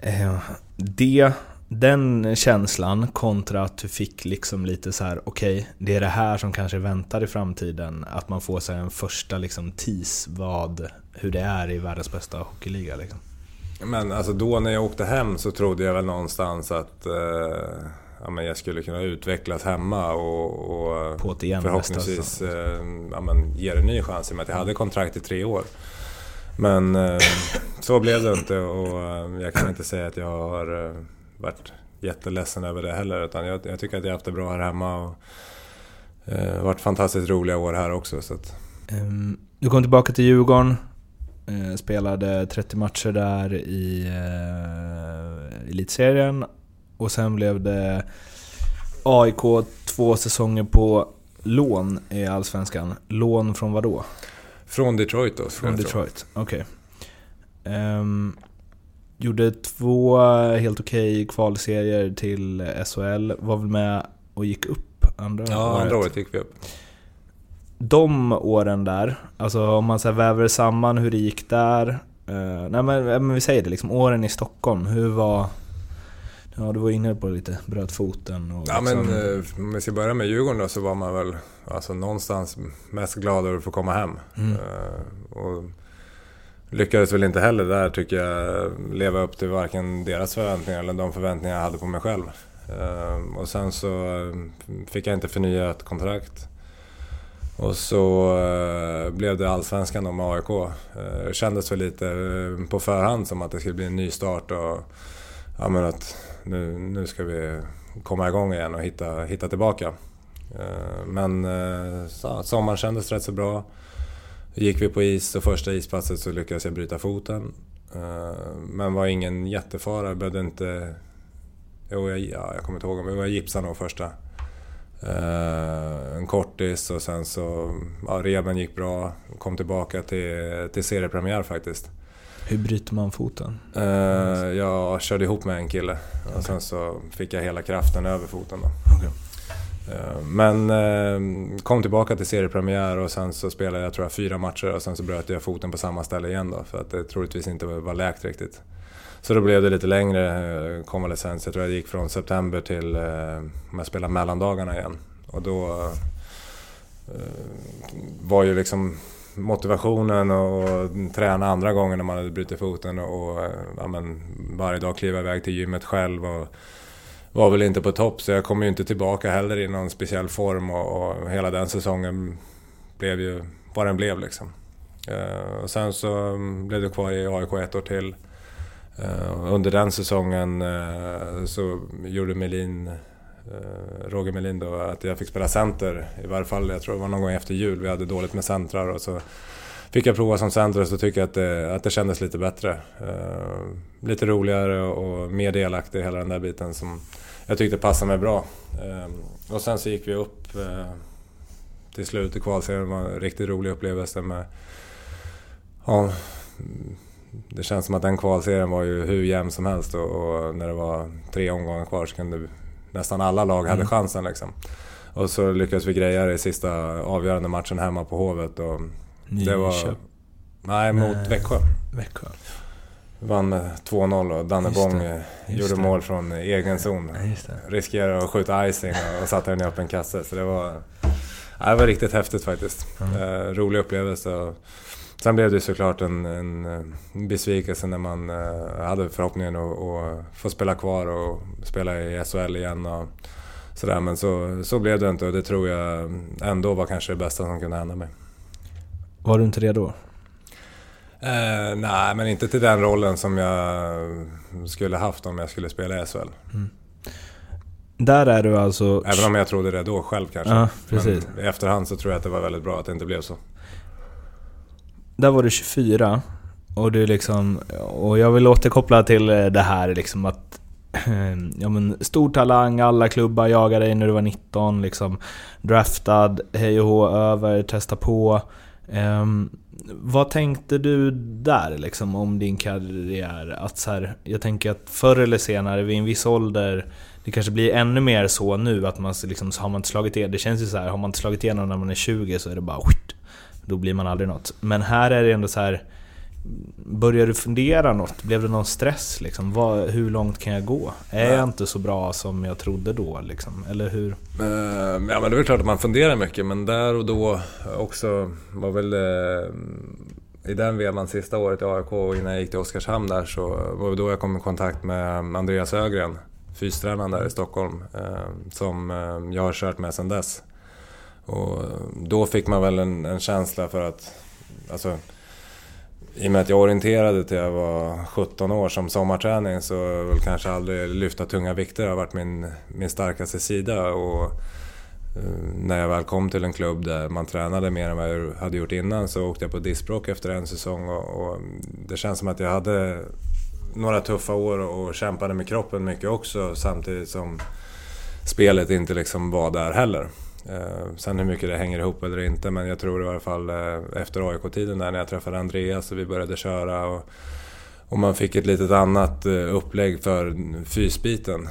Speaker 4: Eh, det, den känslan kontra att du fick liksom lite så här: okej, det är det här som kanske väntar i framtiden. Att man får sig en första liksom tease vad, hur det är i världens bästa hockeyliga liksom.
Speaker 1: Men alltså då när jag åkte hem så trodde jag väl någonstans att eh, ja, men jag skulle kunna utvecklas hemma och, och
Speaker 4: På ett igen
Speaker 1: förhoppningsvis
Speaker 4: bästa,
Speaker 1: eh, ja, men, ge det en ny chans i och med att jag hade kontrakt i tre år. Men eh, så blev det inte och eh, jag kan inte säga att jag har eh, varit jätteledsen över det heller. Utan jag, jag tycker att jag har haft det bra här hemma och eh, varit fantastiskt roliga år här också. Så att,
Speaker 4: Ehm, Du kom tillbaka till Djurgården, eh, spelade 30 matcher där i eh, Elitserien och sen blev det AIK två säsonger på lån i Allsvenskan. Lån från vad då?
Speaker 1: från Detroit då.
Speaker 4: Från. Detroit, okej. Ehm, gjorde två helt okej kvalserier till SHL, var väl med och gick upp andra
Speaker 1: Ja, andra året gick vi upp.
Speaker 4: de åren där, alltså om man så väver samman hur det gick där. Eh, nej men, eh, men vi säger det liksom, åren i Stockholm, hur var... Ja du var inne på det lite, bröt foten och
Speaker 1: Ja
Speaker 4: liksom,
Speaker 1: men eh, om vi ska börja med Djurgården då så var man väl alltså, någonstans mest glad över att få komma hem.
Speaker 4: Mm.
Speaker 1: Eh, och lyckades väl inte heller där tycker jag leva upp till varken deras förväntningar eller de förväntningar jag hade på mig själv. Ehm, och sen så eh, fick jag inte förnya ett kontrakt. Och så eh, blev det Allsvenskan då med AIK. Eh, det kändes väl lite på förhand som att det skulle bli en ny start och ja, men att nu, nu ska vi komma igång igen och hitta, hitta tillbaka. Ehm, men sommaren kändes rätt så bra. Gick vi på is och första ispasset så lyckades jag bryta foten. Eh, Men var ingen jättefara, jag behövde inte... Jo, jag, ja, jag kommer inte ihåg, men jag gipsade nog första. Eh, En kortis och sen så... Ja, reben gick bra. Kom tillbaka till, till seriepremiär faktiskt.
Speaker 4: hur bryter man foten?
Speaker 1: Eh, jag körde ihop med en kille och sen så fick jag hela kraften över foten då. Eh, Eh, men eh, kom tillbaka till seriepremiär och sen så spelade jag tror jag fyra matcher och sen så bröt jag foten på samma ställe igen då för att det troligtvis inte var läkt riktigt. Så då blev det lite längre eh, konvalescens. Jag tror jag gick från september till eh, om jag spelade mellandagarna igen. Och då eh, var ju liksom motivationen och, träna andra gången när man hade brutit foten och, och ja, men, varje dag kliva iväg till gymmet själv. Och, var väl inte på topp så jag kom ju inte tillbaka heller i någon speciell form och, och hela den säsongen blev ju vad den blev liksom. Eh, och sen så mm, blev du kvar i AIK ett år till. Eh, under den säsongen eh, så gjorde Melin, Roger Melin då att jag fick spela center. I varje fall, jag tror det var någon gång efter jul. Vi hade dåligt med centrar och så fick jag prova som center så tycker jag att det, att det kändes lite bättre. Eh, lite roligare och mer delaktig i hela den där biten som jag tyckte passade mig bra. Eh, och sen så gick vi upp eh, till slut i kvalserien. Det var en riktigt rolig upplevelse med... Ja, det känns som att den kvalserien var ju hur jämn som helst och, och när det var tre omgångar kvar så kunde nästan alla lag hade
Speaker 4: Mm.
Speaker 1: chansen liksom. Och så lyckades vi greja det i sista avgörande matchen hemma på Hovet och det var...
Speaker 4: Nyköp-
Speaker 1: Nej, mot
Speaker 4: Nej.
Speaker 1: Växjö.
Speaker 4: Växjö.
Speaker 1: Vann med 2-0 och Danne Bång eh, gjorde
Speaker 4: det.
Speaker 1: mål från egen zon. Riskerade att skjuta icing och, satte den i öppen kasse. Så det var, det var riktigt häftigt faktiskt.
Speaker 4: Mm.
Speaker 1: Eh, rolig upplevelse. Sen blev det såklart en, en, en besvikelse när man eh, hade förhoppningen att, att få spela kvar och spela i SHL igen. Och, sådär. Men så, så blev det inte och det tror jag ändå var kanske det bästa som kunde hända mig.
Speaker 4: Var du inte redo?
Speaker 1: Eh, nej, men inte till den rollen som jag skulle haft om jag skulle spela i SHL.
Speaker 4: Där är du alltså...
Speaker 1: Även om jag trodde det då själv kanske.
Speaker 4: Ja, precis.
Speaker 1: Men i efterhand så tror jag att det var väldigt bra att det inte blev så.
Speaker 4: Där var du 24 och du liksom... Och jag vill återkoppla till eh, det här liksom att... Ja men stor talang, alla klubbar jagade dig när du var 19 liksom. Draftad, hej och hå, över, testa på. Ehm, vad tänkte du där liksom om din karriär? Att så här, jag tänker att förr eller senare vid en viss ålder det kanske blir ännu mer så nu att man liksom, har man inte slagit igenom, det känns ju så här, har man inte slagit igenom när man är 20 så är det bara skit. Då blir man aldrig något. Men här är det ändå så här. Börjar du fundera något? Blev det någon stress liksom? Vad, hur långt kan jag gå? Är jag inte så bra som jag trodde då liksom? Eller hur?
Speaker 1: Eh, Ja men det är klart att man funderar mycket men där och då också var väl eh, i den vevan sista året i AIK och innan jag gick till Oskarshamn där så var det då jag kom i kontakt med Andreas Ögren, fystränaren där i Stockholm, eh, som jag har kört med sedan dess. Och då fick man väl en, en känsla för att, alltså i och med att jag orienterade till jag var 17 år som sommarträning så har väl kanske aldrig lyfta tunga vikter har varit min, min starkaste sida. Och eh, när jag väl kom till en klubb där man tränade mer än vad jag hade gjort innan så åkte jag på diskbråck efter en säsong och, och det känns som att jag hade några tuffa år och kämpade med kroppen mycket också samtidigt som spelet inte liksom var där heller. Eh, sen hur mycket det hänger ihop eller inte men jag tror i alla fall eh, efter AIK-tiden där när jag träffade Andreas och vi började köra och, och man fick ett litet annat eh, upplägg för fysbiten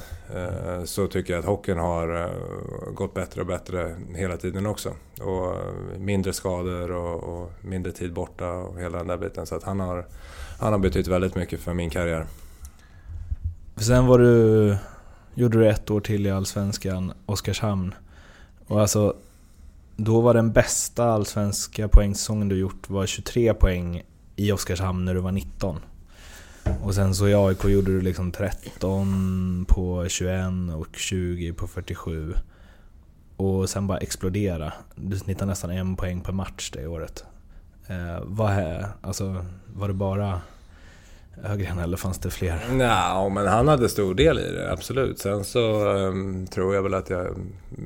Speaker 1: så tycker jag att hockeyn har gått bättre och bättre hela tiden också. Och mindre skador och, och mindre tid borta och hela den där biten. Så att han har, han har betytt väldigt mycket för min karriär.
Speaker 4: Sen var du... Gjorde du ett år till i Allsvenskan, Oskarshamn. Och alltså... Då var den bästa allsvenska poängsäsongen du gjort var 23 poäng i Oskarshamn när du var 19. Och sen så i AIK gjorde du liksom 13 på 21 och 20 på 47. Och sen bara explodera. Du snittade nästan en poäng per match det året. Eh, vad är, alltså, var det bara Ögren eller fanns det fler?
Speaker 1: Ja, men han hade stor del i det, absolut. Sen så um, tror jag väl att jag,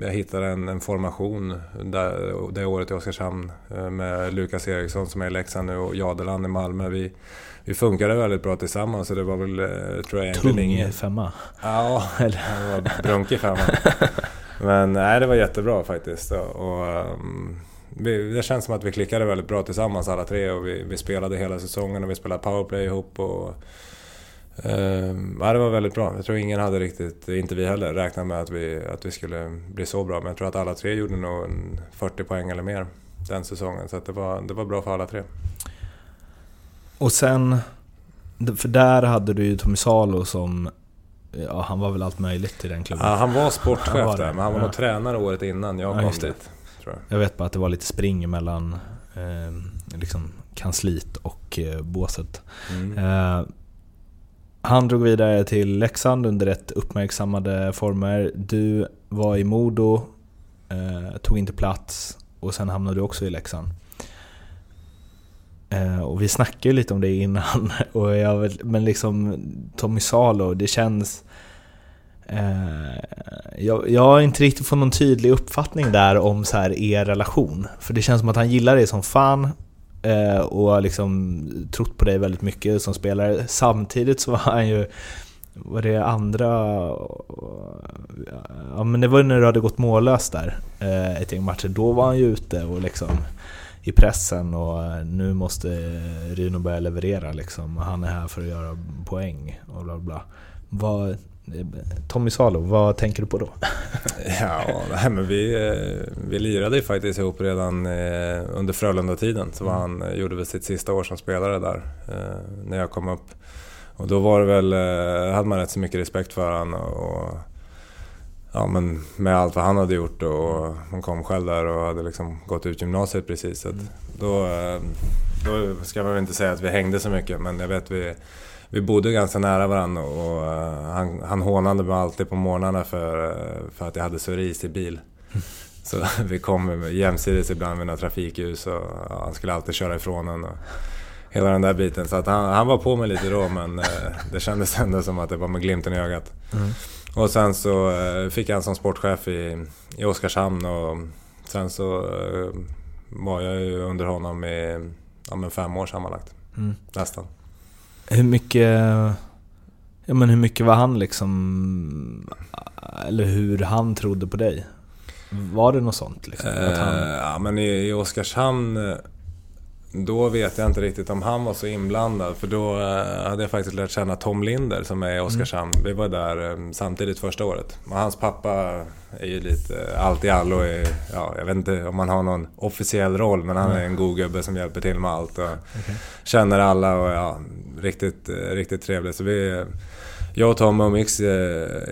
Speaker 1: jag hittade en, en formation där, det året i Oskarshamn eh, med Lukas Eriksson som är i Leksand nu och Jadeland i Malmö. Vi, vi funkade väldigt bra tillsammans så det var väl, eh, tror jag egentligen
Speaker 4: Tung
Speaker 1: ingen...
Speaker 4: femma.
Speaker 1: Ja,
Speaker 4: Eller?
Speaker 1: det var brunkig femma. Men nej, det var jättebra faktiskt. Och, och, um, vi, det känns som att vi klickade väldigt bra tillsammans alla tre och vi, vi spelade hela säsongen och vi spelade powerplay ihop. Och, ja, det var väldigt bra. Jag tror ingen hade riktigt, inte vi heller, räknat med att vi, att vi skulle bli så bra. Men jag tror att alla tre gjorde nog en 40 poäng eller mer den säsongen. Så att det, var, det var bra för alla tre.
Speaker 4: Och sen, för där hade du ju Tommy Salo som, ja han var väl allt möjligt i den klubben.
Speaker 1: Ja, han var
Speaker 4: Han
Speaker 1: sportchef
Speaker 4: var det,
Speaker 1: där, men han var
Speaker 4: ja.
Speaker 1: nog tränare året innan jag
Speaker 4: Ja,
Speaker 1: kom dit. Tror jag.
Speaker 4: Jag vet bara att det var lite spring mellan eh, liksom kansliet och eh, båset.
Speaker 1: Mm.
Speaker 4: Eh, han drog vidare till Leksand under rätt uppmärksammade former. Du var i Modo, eh, tog inte plats och sen hamnade du också i Leksand. Eh, och vi snackade ju lite om det innan, och jag, men liksom Tommy Salo, det känns... Eh, jag, jag har inte riktigt fått någon tydlig uppfattning där om så här er relation. För det känns som att han gillar dig som fan eh, och har liksom trott på dig väldigt mycket som spelare. Samtidigt så var han ju var det andra... Ja men det var ju när du hade gått mållös där eh, ett gäng matcher. Då var han ju ute och liksom i pressen och eh, nu måste Rino börja leverera liksom. Han är här för att göra poäng och bla bla. Vad, Tommy Salo, vad tänker du på då?
Speaker 1: Ja, nej, men vi, eh, vi lirade ju faktiskt ihop redan eh, under Frölunda-tiden. Så var han eh, gjorde väl sitt sista år som spelare där när jag kom upp. Och då var det väl, hade man rätt så mycket respekt för honom. Och, ja, men med allt vad han hade gjort och han kom själv där och hade liksom gått ut gymnasiet precis. Så då, då ska man väl inte säga att vi hängde så mycket men jag vet vi vi bodde ganska nära varandra och uh, han, han hånade mig alltid på morgnarna för, uh, för att jag hade så risig bil. Så vi kom jämsides ibland med några trafikljus och han skulle alltid köra ifrån en. Och hela den där biten. Så att han, han var på mig lite då men det kändes ändå som att det var med glimten i ögat. Mm. Och sen så fick jag en som sportchef i, i Oskarshamn och sen så var jag ju under honom i ja, men fem år sammanlagt. Mm. Nästan.
Speaker 4: Hur mycket... Ja men hur mycket var han liksom... Eller hur han trodde på dig? Var det något sånt? Liksom,
Speaker 1: han... Eh, ja men i, i Oskarshamn eh, då vet jag inte riktigt om han var så inblandad för då eh, hade jag faktiskt lärt känna Tom Linder som är i Oskarshamn. Mm. Vi var där eh, samtidigt första året. Och hans pappa är ju lite allt i allo. Är, ja, jag vet inte om han har någon officiell roll men han är en god gubbe som hjälper till med allt. Och okay. Känner alla och ja, riktigt, eh, riktigt trevlig. Så vi, jag och Tom umgicks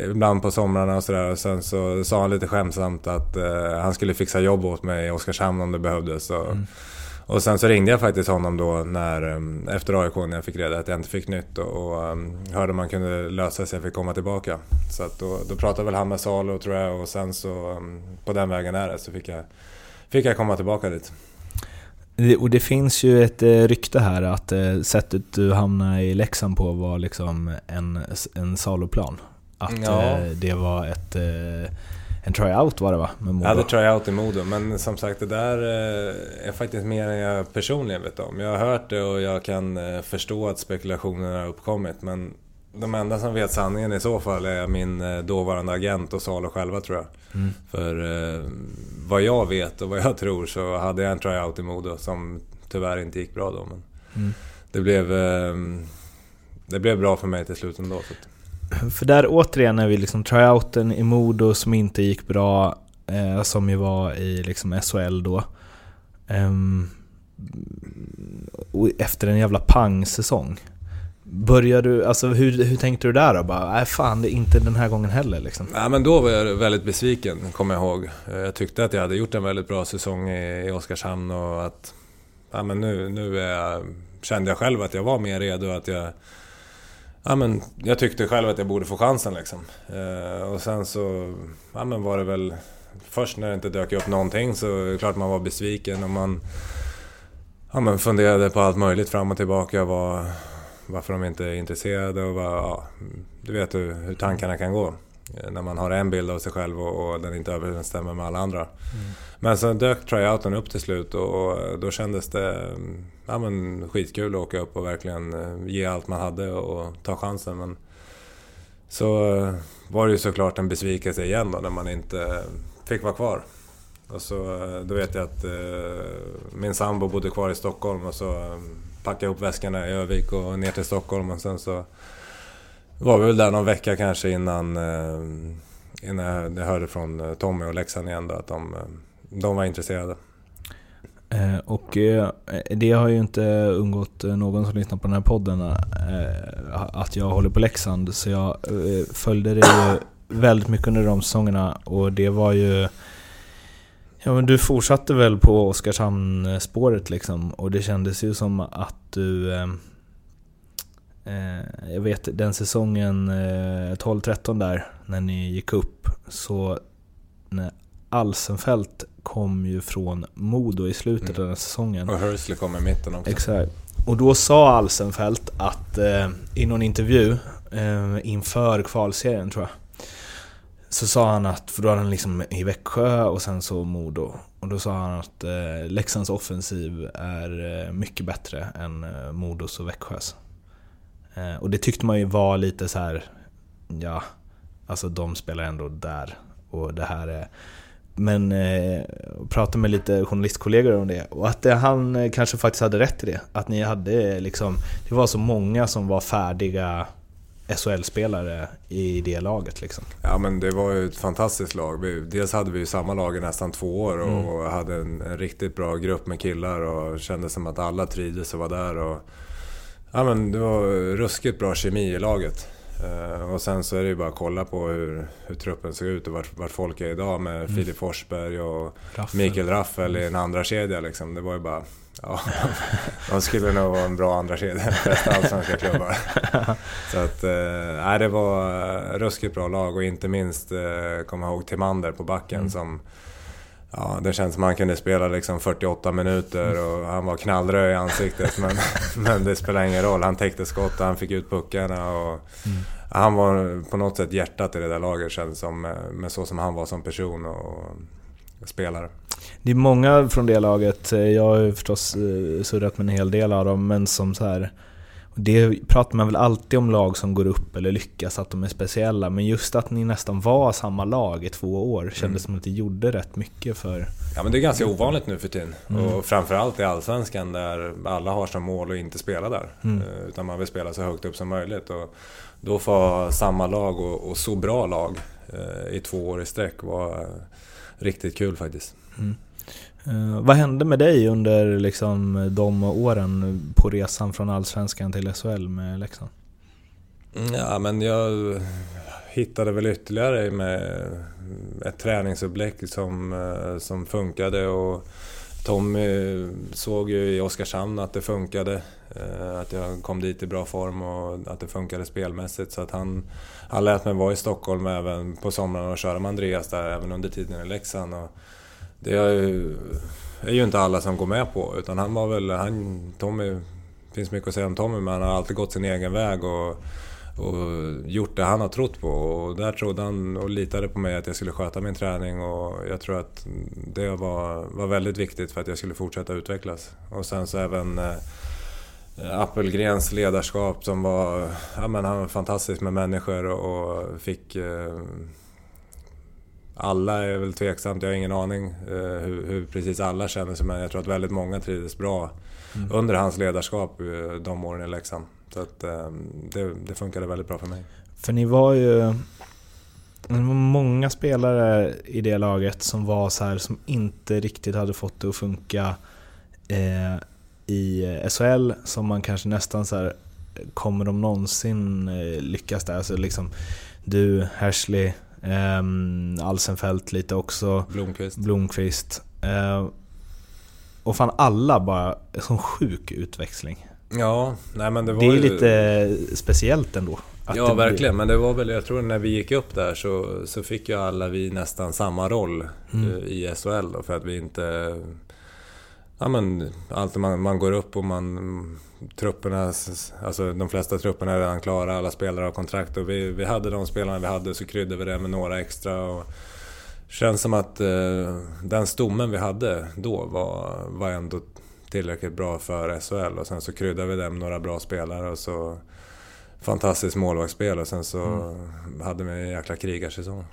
Speaker 1: ibland på somrarna och sådär. Och sen så sa han lite skämtsamt att han skulle fixa jobb åt mig i Oskarshamn om det behövdes. Och, mm. Och sen så ringde jag faktiskt honom då när, um, efter AIK när jag fick reda att jag inte fick nytt och, och um, hörde om man kunde lösa så jag fick komma tillbaka. Så att då, då pratade väl han med Salo tror jag och sen så um, på den vägen är det så fick jag, fick jag komma tillbaka dit.
Speaker 4: Och det finns ju ett eh, rykte här att eh, sättet du hamnade i Leksand på var liksom en, en saloplan. Att ja. Eh, det var ett en tryout var det va?
Speaker 1: Med Modo. Jag hade tryout i Modo, men som sagt det där eh, är faktiskt mer än jag personligen vet om. Jag har hört det och jag kan eh, förstå att spekulationerna har uppkommit, men de enda som vet sanningen i så fall är min eh, dåvarande agent och Salo själva tror jag. Mm. För vad jag vet och vad jag tror så hade jag en tryout i Modo som tyvärr inte gick bra då. Men mm. det, blev, det blev bra för mig till slut ändå. Så
Speaker 4: för där återigen är vi liksom tryouten i Modo som inte gick bra, eh, som ju var i liksom SHL då. Um, efter en jävla pangsäsong, Börjar du, alltså hur, hur tänkte du där då? Bara, nej fan, det är inte den här gången heller liksom.
Speaker 1: Ja, men då var jag väldigt besviken, kommer jag ihåg. Eh, jag tyckte att jag hade gjort en väldigt bra säsong i, i Oskarshamn och att... Ja, men nu, nu är jag, kände jag själv att jag var mer redo, att jag ja, men jag tyckte själv att jag borde få chansen liksom. Eh, och sen så ja, men var det väl... Först när det inte dök upp någonting så är det klart man var besviken och man ja, men funderade på allt möjligt fram och tillbaka. Var, varför de inte är intresserade och var, ja, du vet hur, hur tankarna kan gå. Eh, när man har en bild av sig själv och, och den inte överensstämmer med alla andra. Mm. Men sen dök tryouten upp till slut och då kändes det ja, men skitkul att åka upp och verkligen eh, ge allt man hade och ta chansen. Men så eh, var det ju såklart en besvikelse igen då när man inte fick vara kvar. Och så, då vet jag att min sambo bodde kvar i Stockholm och så packade jag ihop väskorna i Övik och ner till Stockholm och sen så var vi väl där någon vecka kanske innan, eh, innan jag hörde från eh, Tommy och Leksand igen då, att de, eh, de var intresserade.
Speaker 4: Och det har ju inte undgått någon som lyssnar på den här podden att jag håller på Leksand. Så jag följde det ju väldigt mycket under de säsongerna och det var ju... Ja men du fortsatte väl på Oskarshamn-spåret liksom och det kändes ju som att du jag vet den säsongen 12-13 eh, där, när ni gick upp, så när Alsenfelt kom ju från Modo i slutet mm. av den säsongen.
Speaker 1: Och Hursley kom i mitten också.
Speaker 4: Exakt. Och då sa Alsenfelt att eh, i någon intervju eh, inför kvalserien tror jag, så sa han att, för då var han liksom i Växjö och sen så Modo. Och då sa han att eh, Leksands offensiv är eh, mycket bättre än eh, Modos och Växjös. Eh, och det tyckte man ju var lite så här, ja, alltså de spelar ändå där och det här är... Men eh, pratade med lite journalistkollegor om det och att det, han eh, kanske faktiskt hade rätt i det. Att ni hade liksom, det var så många som var färdiga SHL-spelare i det laget liksom.
Speaker 1: Ja men det var ju ett fantastiskt lag. Dels hade vi ju samma lag i nästan två år och
Speaker 4: Mm.
Speaker 1: hade en, en riktigt bra grupp med killar och kände som att alla trivdes och var där. Och, ja men det var ruskigt bra kemi i laget. Eh, och sen så är det ju bara att kolla på hur, hur truppen ser ut och vart, vart folk är idag med
Speaker 4: Mm.
Speaker 1: Filip Forsberg och
Speaker 4: Raffel.
Speaker 1: Mikael Raffel i en andra kedja liksom. Det var ju bara... Ja, de skulle nog vara en bra andra kedja än de flesta allsvenska klubbar. Så att, eh, nej, det var ruskigt bra lag och inte minst, eh, kommer jag ihåg Timander på backen som Ja, det känns som han kunde spela liksom 48 minuter och han var knallröd i ansiktet men, men det spelar ingen roll. Han täckte skott och han fick ut puckarna och han var på något sätt hjärtat i det där laget känns som, med, så som han var som person och spelare.
Speaker 4: Det är många från det laget, jag har ju förstås eh, surrat med en hel del av dem, men som så här. Det pratar man väl alltid om lag som går upp eller lyckas, att de är speciella. Men just att ni nästan var samma lag i två år kändes som att det gjorde rätt mycket för...
Speaker 1: Ja men det är ganska ovanligt nu för tiden.
Speaker 4: Mm.
Speaker 1: Och framförallt i Allsvenskan där alla har som mål att inte spela där.
Speaker 4: Mm.
Speaker 1: Eh, Utan man vill spela så högt upp som möjligt. Och då få samma lag och, och så bra lag eh, i två år i sträck var riktigt kul faktiskt.
Speaker 4: Uh, vad hände med dig under liksom, de åren på resan från Allsvenskan till SHL med Leksand?
Speaker 1: Ja, men jag hittade väl ytterligare med ett träningsupplägg som, eh, som funkade och Tommy såg ju i Oskarshamn att det funkade. Eh, att jag kom dit i bra form och att det funkade spelmässigt. Så att han, han lät mig vara i Stockholm även på somrarna och köra med Andreas där även under tiden i Leksand. Och det är ju, är ju inte alla som går med på utan han var väl... Han, Tommy, det finns mycket att säga om Tommy men han har alltid gått sin egen väg och, och gjort det han har trott på. Och där trodde han och litade på mig att jag skulle sköta min träning och jag tror att det var, var väldigt viktigt för att jag skulle fortsätta utvecklas. Och sen så även eh, Appelgrens ledarskap som var, ja men han var fantastisk med människor och, och fick eh, alla är väl tveksamt, jag har ingen aning eh, hur, hur precis alla känner sig men jag tror att väldigt många trivdes bra under hans ledarskap eh, de åren i Leksand. Så att eh, det, det funkade väldigt bra för mig.
Speaker 4: För ni var ju... Det var många spelare i det laget som var så här som inte riktigt hade fått det att funka eh, i SHL som man kanske nästan så här kommer de någonsin eh, lyckas där? Alltså liksom du, Hersley, eh, Alsenfelt lite också,
Speaker 1: Blomqvist.
Speaker 4: Blomqvist. Eh, och fan alla bara, sån sjuk utväxling.
Speaker 1: Ja, nej men det var
Speaker 4: Det är
Speaker 1: ju...
Speaker 4: lite speciellt ändå.
Speaker 1: Ja,
Speaker 4: det blir-
Speaker 1: verkligen. Men det var väl, jag tror när vi gick upp där så, så fick ju alla vi nästan samma roll
Speaker 4: Mm.
Speaker 1: eh, i SHL då, för att vi inte... Ja men, alltid man, man går upp och man... Trupperna, alltså de flesta trupperna är redan klara, alla spelare har kontrakt och vi, vi hade de spelarna vi hade så kryddade vi det med några extra. Och, känns som att eh, den stommen vi hade då var, var ändå tillräckligt bra för SHL och sen så kryddade vi det med några bra spelare och så fantastiskt målvaktsspel och sen så hade vi en jäkla krigarsäsong.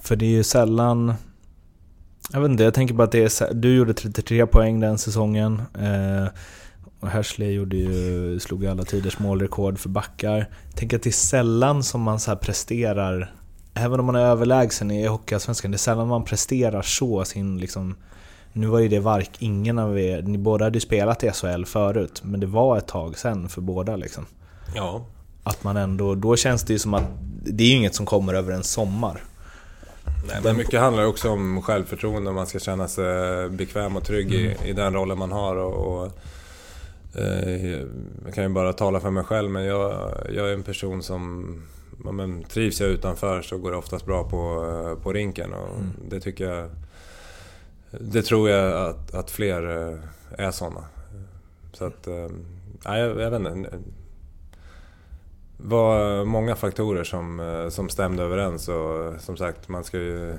Speaker 4: För det är ju sällan... Jag vet inte, jag tänker bara att det är... Du gjorde 33 poäng den säsongen. Eh, och Hersley gjorde ju, slog ju alla tiders målrekord för backar. Tänker att det är sällan som man så här presterar, även om man är överlägsen i Hockeyallsvenskan, det är sällan man presterar så sin liksom... Nu var ju det vark, ingen av er, ni båda hade ju spelat i SHL förut, men det var ett tag sen för båda liksom.
Speaker 1: Ja.
Speaker 4: Att man ändå, då känns det ju som att det är ju inget som kommer över en sommar.
Speaker 1: Nej, men mycket handlar också om självförtroende, man ska känna sig bekväm och trygg i, i den rollen man har. Och, och, eh, jag kan ju bara tala för mig själv, men jag, jag är en person som... Ja, men, trivs jag utanför så går det oftast bra på, eh, på rinken och det tycker jag... Det tror jag att, att fler eh, är sådana. Så att... Nej, jag, jag vet inte. Var många faktorer som, eh, som stämde överens och som sagt, man ska ju... eh,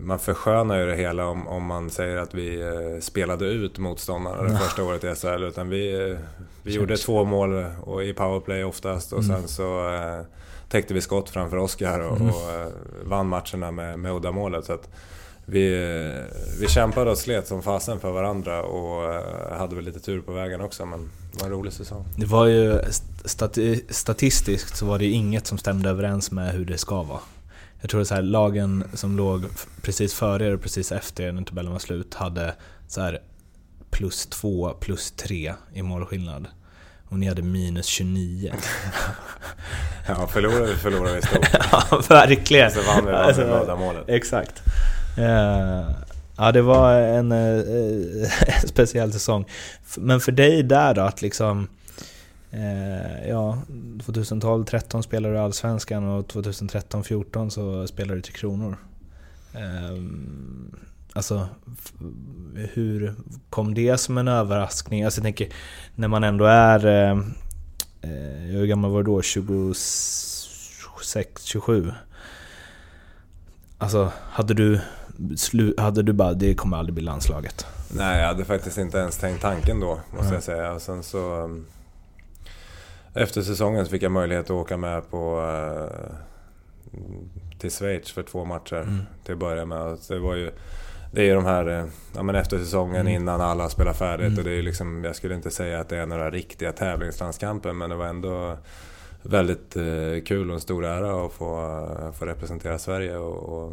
Speaker 1: Man förskönar ju det hela om, om man säger att vi eh, spelade ut motståndarna det första året i SHL. Utan vi, eh, vi gjorde två mål och i powerplay oftast och sen så eh, täckte vi skott framför Oskar och, och eh, vann matcherna med, med uddamålet. Så att vi, eh, vi kämpade och slet som fasen för varandra och eh, hade väl lite tur på vägen också. Men det var en rolig säsong.
Speaker 4: Det var ju stati statistiskt så var det inget som stämde överens med hur det ska vara. Jag tror att så här, lagen som låg precis före er och precis efter er när tabellen var slut hade så här plus 2, plus 3 i målskillnad. Och ni hade minus 29.
Speaker 1: ja, förlorade vi förlorade vi stort.
Speaker 4: ja, verkligen.
Speaker 1: Så vann vi alltså, med målet.
Speaker 4: Exakt. Uh, ja, det var en uh, speciell säsong. Men för dig där då, att liksom... Eh, ja, 2012-13 spelade du Allsvenskan och 2013-14 så spelade du till Kronor. Ehm, alltså, hur kom det som en överraskning? Alltså jag tänker, när man ändå är... Eh, eh hur gammal var du då? 26, 27? Alltså, hade du, hade du bara, det kommer aldrig bli landslaget?
Speaker 1: Nej, jag hade faktiskt inte ens tänkt tanken då, måste mm. jag säga. Och sen så... Mm, efter säsongen fick jag möjlighet att åka med på... Uh, till Schweiz för två matcher mm. till att börja med. Det var ju det är ju de här, eh, ja men efter säsongen mm. innan alla spelar färdigt mm. och det är liksom, jag skulle inte säga att det är några riktiga tävlingslandskamper men det var ändå väldigt eh, kul och en stor ära att få, eh, få representera Sverige och, och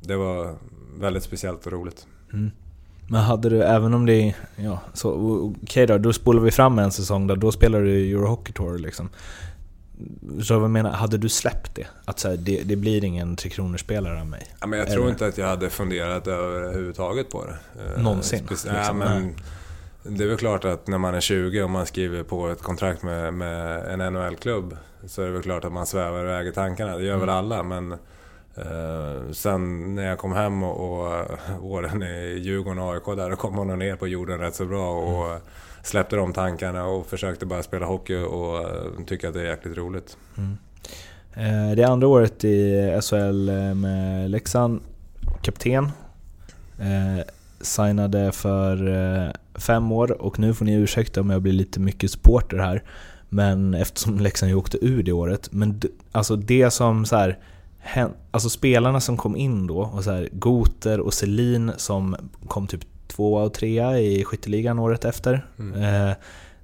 Speaker 1: det var väldigt speciellt och roligt. Mm.
Speaker 4: Men hade du, även om det ja, så okej okay då, då spolar vi fram en säsong där, då spelar du Euro Hockey Tour liksom. Så jag menar, hade du släppt det? Att så här, det, det, blir ingen Tre Kronor-spelare av mig?
Speaker 1: Ja, men jag tror inte att jag hade funderat överhuvudtaget på det.
Speaker 4: Eh, Någonsin?
Speaker 1: liksom. ja, men, det är väl klart att när man är 20 och man skriver på ett kontrakt med, med en NHL-klubb så är det väl klart att man svävar och äger tankarna. Det gör mm. väl alla, men Uh, sen när jag kom hem och, och åren i Djurgården och AIK där, då kom man ner på jorden rätt så bra. Och, mm släppte de tankarna och försökte bara spela hockey och eh, tycker att det är jäkligt roligt. Mm.
Speaker 4: Eh, det andra året i SHL eh, med Leksand. Kapten. signade för fem år och nu får ni ursäkta om jag blir lite mycket supporter här. Men eftersom Leksand ju åkte ur det året. Men alltså det som så här, Alltså spelarna som kom in då, och så här, Goter och Selin som kom typ tvåa och trea i skytteligan året efter. Mm. Eh,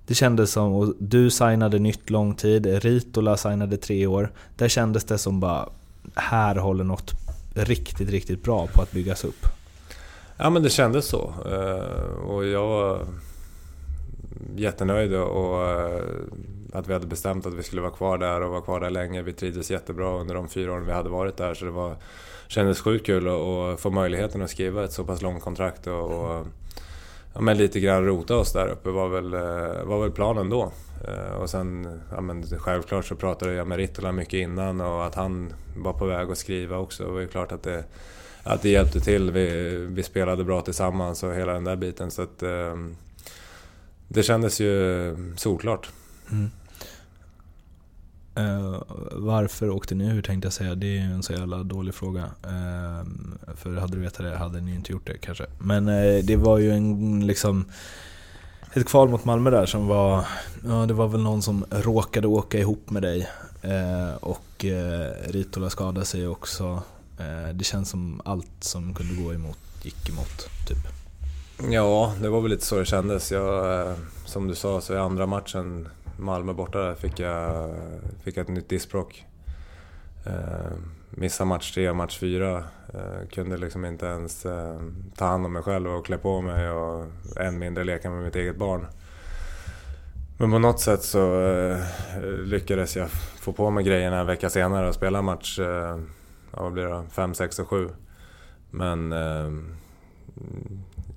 Speaker 4: det kändes som, och du signade nytt lång tid, Ritola signade tre år. Där kändes det som bara, här håller något riktigt, riktigt bra på att byggas upp.
Speaker 1: Ja men det kändes så. Eh, och jag var jättenöjd och eh, att vi hade bestämt att vi skulle vara kvar där och vara kvar där länge. Vi trivdes jättebra under de fyra åren vi hade varit där så det var kändes sjukt kul att få möjligheten att skriva ett så pass långt kontrakt och, och ja, men lite grann rota oss där uppe var väl, eh, var väl planen då. Eh, och sen, ja, men självklart så pratade jag med Rittola mycket innan och att han var på väg att skriva också. Det var ju klart att det, att det hjälpte till. Vi, vi spelade bra tillsammans och hela den där biten. Så att, eh, det kändes ju solklart. Mm.
Speaker 4: Uh, varför åkte ni ur tänkte jag säga, det är ju en så jävla dålig fråga. Uh, för hade du vetat det hade ni inte gjort det kanske. Men uh, det var ju en liksom ett kval mot Malmö där som var, ja det var väl någon som råkade åka ihop med dig. och Ritola skadade sig också. det känns som allt som kunde gå emot gick emot, typ.
Speaker 1: Ja, det var väl lite så det kändes. Jag, som du sa så i andra matchen Malmö borta där fick jag, fick jag ett nytt diskbråck. Eh, missade match tre och match fyra. Eh, kunde liksom inte ens eh, ta hand om mig själv och klä på mig och än mindre leka med mitt eget barn. Men på något sätt så eh, lyckades jag få på mig grejerna en vecka senare och spela match, eh, ja, vad blir det 5, 6 och 7. Men eh,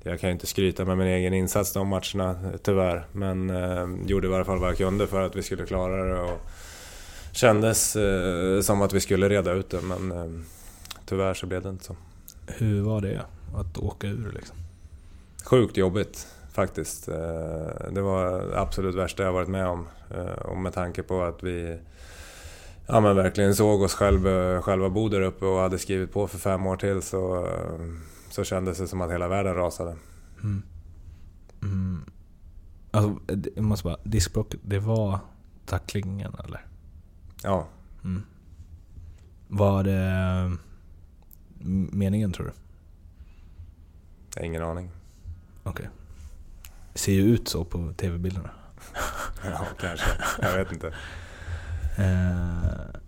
Speaker 1: jag kan ju inte skryta med min egen insats de matcherna tyvärr. Men eh, gjorde i alla fall vad jag kunde för att vi skulle klara det. Och kändes eh, som att vi skulle reda ut det men eh, tyvärr så blev det inte så.
Speaker 4: Hur var det att åka ur liksom?
Speaker 1: Sjukt jobbigt faktiskt. Eh, det var absolut värsta jag varit med om. Eh, och med tanke på att vi ja, men verkligen såg oss själva, själva bo där uppe och hade skrivit på för fem år till så eh, så kändes det som att hela världen rasade. Mm.
Speaker 4: Mm. Alltså, jag måste bara, diskbråck, det var tacklingen eller?
Speaker 1: Ja.
Speaker 4: Mm. Var det meningen tror du?
Speaker 1: Jag har ingen aning.
Speaker 4: Okej. Okay. Ser ju ut så på tv-bilderna.
Speaker 1: Ja, kanske. Jag vet inte.
Speaker 4: Eh,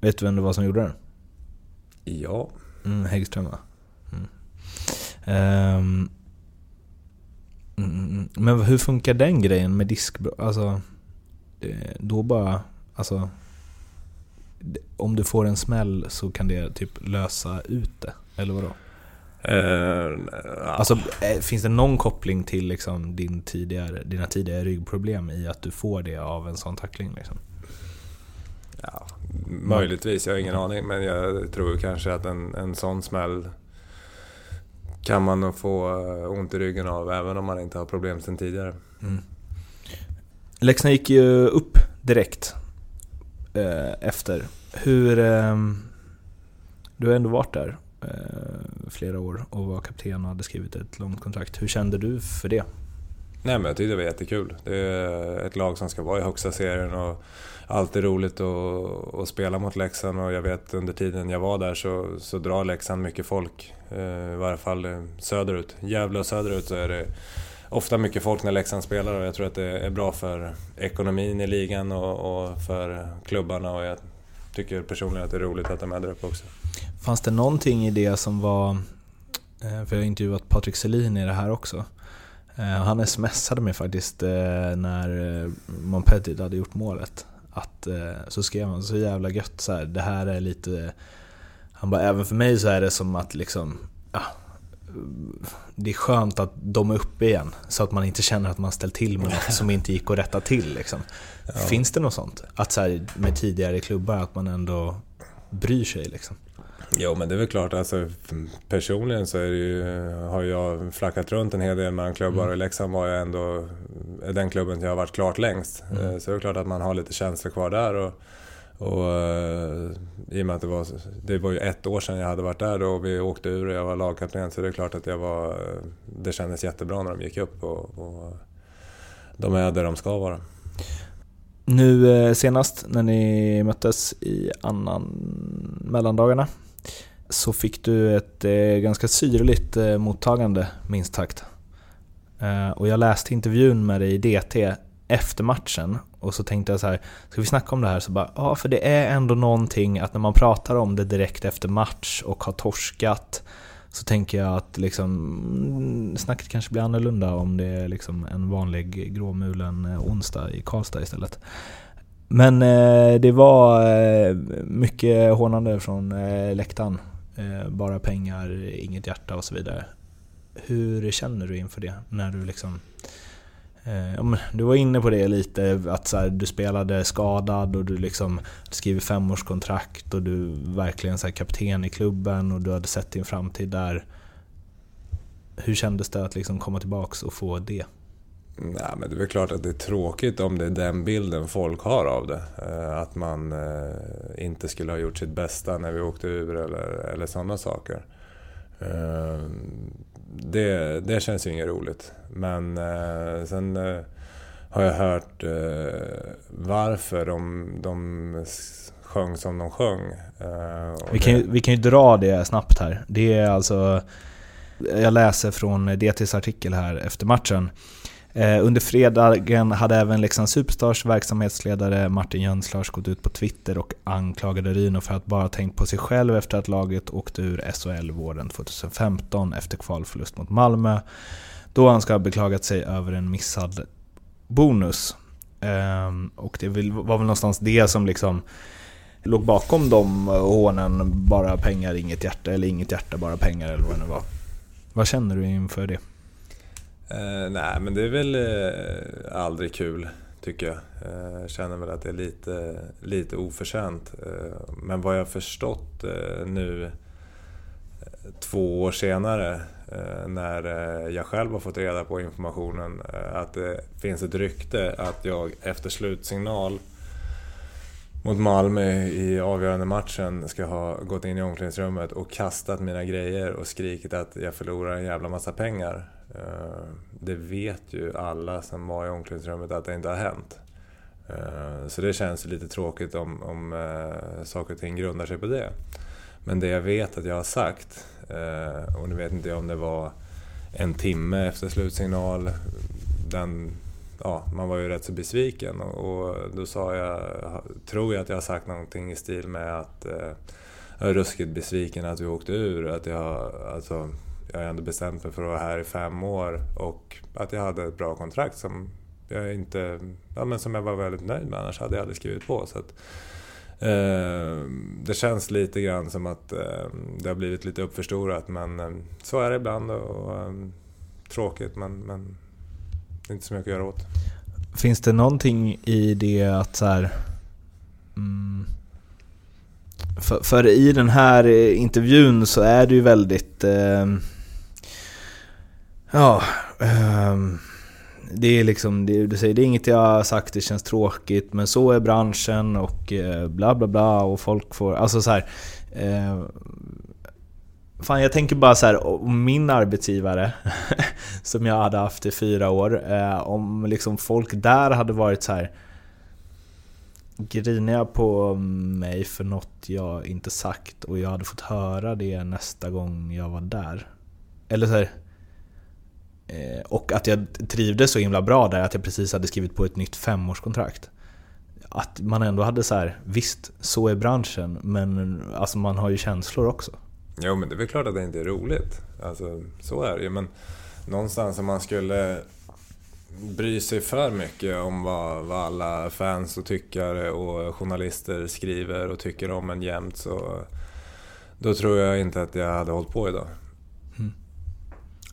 Speaker 4: vet du vem det var som gjorde den?
Speaker 1: Ja.
Speaker 4: Mm, Häggström va? Mm. Mm, men hur funkar den grejen med disk? Alltså, då bara... Alltså, om du får en smäll så kan det typ lösa ut det, eller vadå?
Speaker 1: Ja.
Speaker 4: Alltså, eh, finns det någon koppling till liksom din tidigare, dina tidigare ryggproblem i att du får det av en sån tackling? Liksom?
Speaker 1: Ja, möjligtvis, jag har ingen aning. Men jag tror kanske att en, en sån smäll kan man nog få eh, ont i ryggen av även om man inte har problem sedan tidigare.
Speaker 4: Leksand gick ju upp direkt eh, efter. Hur... ehm, du har ändå varit där eh, flera år och var kapten och hade skrivit ett långt kontrakt. Hur kände du för det?
Speaker 1: Nej men jag tyckte det var jättekul. Det är ett lag som ska vara i högsta serien och alltid roligt att, att spela mot Leksand och jag vet under tiden jag var där så, så drar Leksand mycket folk. Eh, I varje fall eh, söderut. Gävle och söderut så är det ofta mycket folk när Leksand spelar och jag tror att det är bra för ekonomin i ligan och, och för klubbarna och jag tycker personligen att det är roligt att de är där uppe också.
Speaker 4: Fanns det någonting i det som var... Eh, för jag har intervjuat Patrik Selin i det här också. Han smsade mig faktiskt när eh, Montpellier hade gjort målet. Att, eh, så skrev han så jävla gött så här, det här är lite... Han bara, även för mig så är det som att liksom... Ja, det är skönt att de är uppe igen, så att man inte känner att man ställt till med något som inte gick att rätta till. Liksom. Finns det något sånt? Att så här, med tidigare klubbar, att man ändå bryr sig liksom?
Speaker 1: Jo men det är väl klart, alltså, personligen så ju, har jag flackat runt en hel del mellan klubbar och i Leksand var jag ändå den klubben jag har varit klart längst. Eh, Så det är klart att man har lite känslor kvar där. Och, och, eh, I och med att det var, det var ju ett år sedan jag hade varit där och vi åkte ur och jag var lagkapten så det är klart att jag var, det kändes jättebra när de gick upp och, och de är där de ska vara.
Speaker 4: Nu eh, senast när ni möttes i annan mellandagarna så fick du ett eh, ganska syrligt eh, mottagande minst sagt. Eh, och jag läste intervjun med dig i DT efter matchen och så tänkte jag så här, ska vi snacka om det här? Så bara, ja för det är ändå någonting att när man pratar om det direkt efter match och har torskat så tänker jag att liksom, mm, snacket kanske blir annorlunda om det är liksom en vanlig gråmulen eh, onsdag i Karlstad istället. Men eh, det var eh, mycket hånande från eh, läktaren. Eh, bara pengar, inget hjärta och så vidare. Hur känner du inför det? När du liksom... Eh, du var inne på det lite, att så här, du spelade skadad och du liksom skriver femårskontrakt och du verkligen så här, kapten i klubben och du hade sett din framtid där. Hur kändes det att liksom komma tillbaks och få det?
Speaker 1: Nej, men det är väl klart att det är tråkigt om det är den bilden folk har av det. Eh, Att man eh, inte skulle ha gjort sitt bästa när vi åkte ur eller, eller sådana saker. Eh, Det, det känns ju inget roligt. Men sen har jag hört varför de, de sjöng som de sjöng.
Speaker 4: Vi kan, ju, vi kan ju dra det snabbt här. Det är alltså... Jag läser från DTs artikel här efter matchen. Eh, under fredagen hade även Leksands Superstars verksamhetsledare Martin Jönslars gått ut på Twitter och anklagade Ryno för att bara tänkt på sig själv efter att laget åkte ur SHL våren 2015 efter kvalförlust mot Malmö. Då han ska ha beklagat sig över en missad bonus. Ehm, och det var väl någonstans det som liksom låg bakom de hånen, bara pengar, inget hjärta, eller inget hjärta, bara pengar eller vad det nu var. Vad känner du inför det?
Speaker 1: Eh, nej, men det är väl eh, aldrig kul, tycker jag. Eh, jag känner väl att det är lite, lite oförtjänt. Eh, men vad jag förstått eh, nu, eh, två år senare, eh, när jag själv har fått reda på informationen, att det finns ett rykte att jag efter slutsignal mot Malmö i avgörande matchen ska ha gått in i omklädningsrummet och kastat mina grejer och skrikit att jag förlorar en jävla massa pengar. Eh, det vet ju alla som var i omklädningsrummet att det inte har hänt. Eh, så det känns ju lite tråkigt om, om eh, saker och ting grundar sig på det. Men det jag vet att jag har sagt, och nu vet inte jag om det var en timme efter slutsignal, den ja, man var ju rätt så besviken och, då sa jag, tror jag att jag har sagt någonting i stil med att jag är ruskigt besviken att vi åkte ur. Att jag, alltså, jag har ändå bestämt mig för att vara här i fem år och att jag hade ett bra kontrakt som jag, inte, ja, men som jag var väldigt nöjd med, annars hade jag aldrig skrivit på. Så att, eh, det känns lite grann som att eh, det har blivit lite uppförstorat men eh, så är det ibland och, och eh, tråkigt men, men det är inte så mycket att göra åt.
Speaker 4: Finns det någonting i det att så här, mm, för, för, i den här intervjun så är det ju väldigt... Eh, ja... um, det är liksom, det, du säger det är inget jag har sagt, det känns tråkigt, men så är branschen och eh, bla bla bla och folk får... Alltså så här, eh, Fan jag tänker bara så här, om min arbetsgivare som jag hade haft i fyra år, eh, om liksom folk där hade varit så här griniga på mig för något jag inte sagt och jag hade fått höra det nästa gång jag var där. Eller så här, Eh, och att jag trivdes så himla bra där att jag precis hade skrivit på ett nytt femårskontrakt. Att man ändå hade så här, visst, så är branschen, men alltså man har ju känslor också.
Speaker 1: Jo, men det är väl klart att det inte är roligt. Alltså, så är det ju. Men någonstans om man skulle bry sig för mycket om vad, vad alla fans och tyckare och journalister skriver och tycker om en jämt så då tror jag inte att jag hade hållit på idag.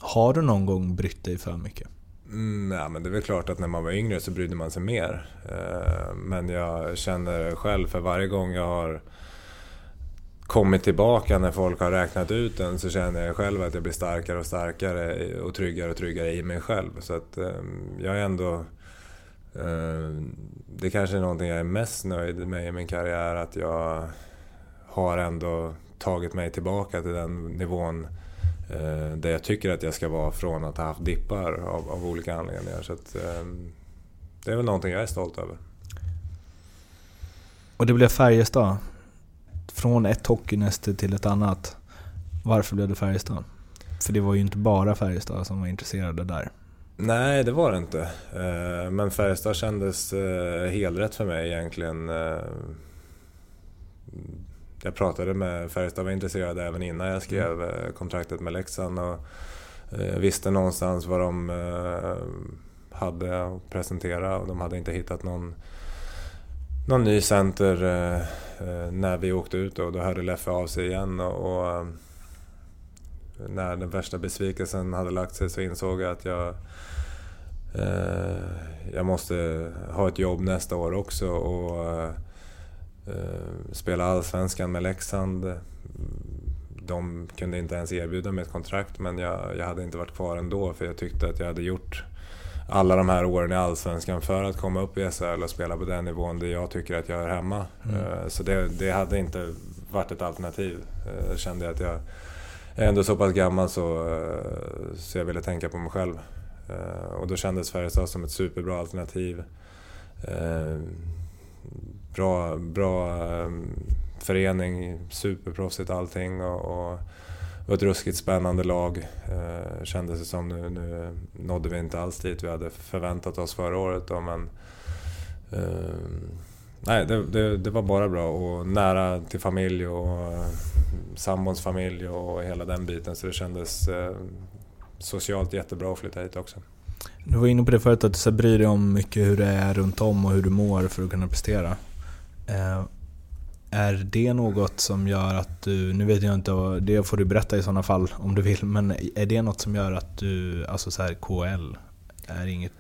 Speaker 4: Har du någon gång brytt dig för mycket?
Speaker 1: Mm, nej, men det är väl klart att när man var yngre så brydde man sig mer. Eh, men jag känner själv för varje gång jag har kommit tillbaka när folk har räknat ut den så känner jag själv att jag blir starkare och starkare och tryggare och tryggare i mig själv. Så att ehm, jag är ändå... Ehm, det kanske är någonting jag är mest nöjd med i min karriär, att jag har ändå tagit mig tillbaka till den nivån eh, där jag tycker att jag ska vara från att ha haft dippar av, av olika anledningar. Så att, ehm, det är väl någonting jag är stolt över.
Speaker 4: Och det blev Färjestad från ett hockeynäste till ett annat. Varför blev det Färjestad? För det var ju inte bara Färjestad som var intresserade där.
Speaker 1: Nej, det var det inte. Eh, men Färjestad kändes eh, helrätt för mig egentligen. Eh, jag pratade med Färjestad, var intresserad även innan jag skrev mm. kontraktet med Leksand och visste någonstans vad de hade att presentera. Och de hade inte hittat någon, någon ny center Eh, när vi åkte ut då, då hörde Leffe av sig igen och, och eh, när den värsta besvikelsen hade lagt sig så insåg jag att jag eh, jag måste ha ett jobb nästa år också. Och eh, spela Allsvenskan med Leksand. De kunde inte ens erbjuda mig ett kontrakt men jag, jag hade inte varit kvar ändå för jag tyckte att jag hade gjort alla de här åren i Allsvenskan för att komma upp i SHL och spela på den nivån där jag tycker att jag är hemma. Mm. Eh, så det, det, hade inte varit ett alternativ. Jag eh, kände att jag är ändå så pass gammal så, så jag ville tänka på mig själv. Och då kändes Färjestad som ett superbra alternativ. Bra, bra ehm, förening, superproffsigt allting. och, och och ett ruskigt spännande lag. Eh, kändes det som. Nu, nu nådde vi inte alls dit vi hade förväntat oss förra året. Då, men, eh, nej, det, det, det, var bara bra och nära till familj och eh, sambons familj och hela den biten. Så det kändes eh, socialt jättebra att flytta hit också.
Speaker 4: Du var inne på det förut att du bryr dig om mycket hur det är runt om och hur du mår för att kunna prestera. Eh, är det något som gör att du, nu vet jag inte, det får du berätta i sådana fall om du vill, men är det något som gör att du, alltså så här KL, är inget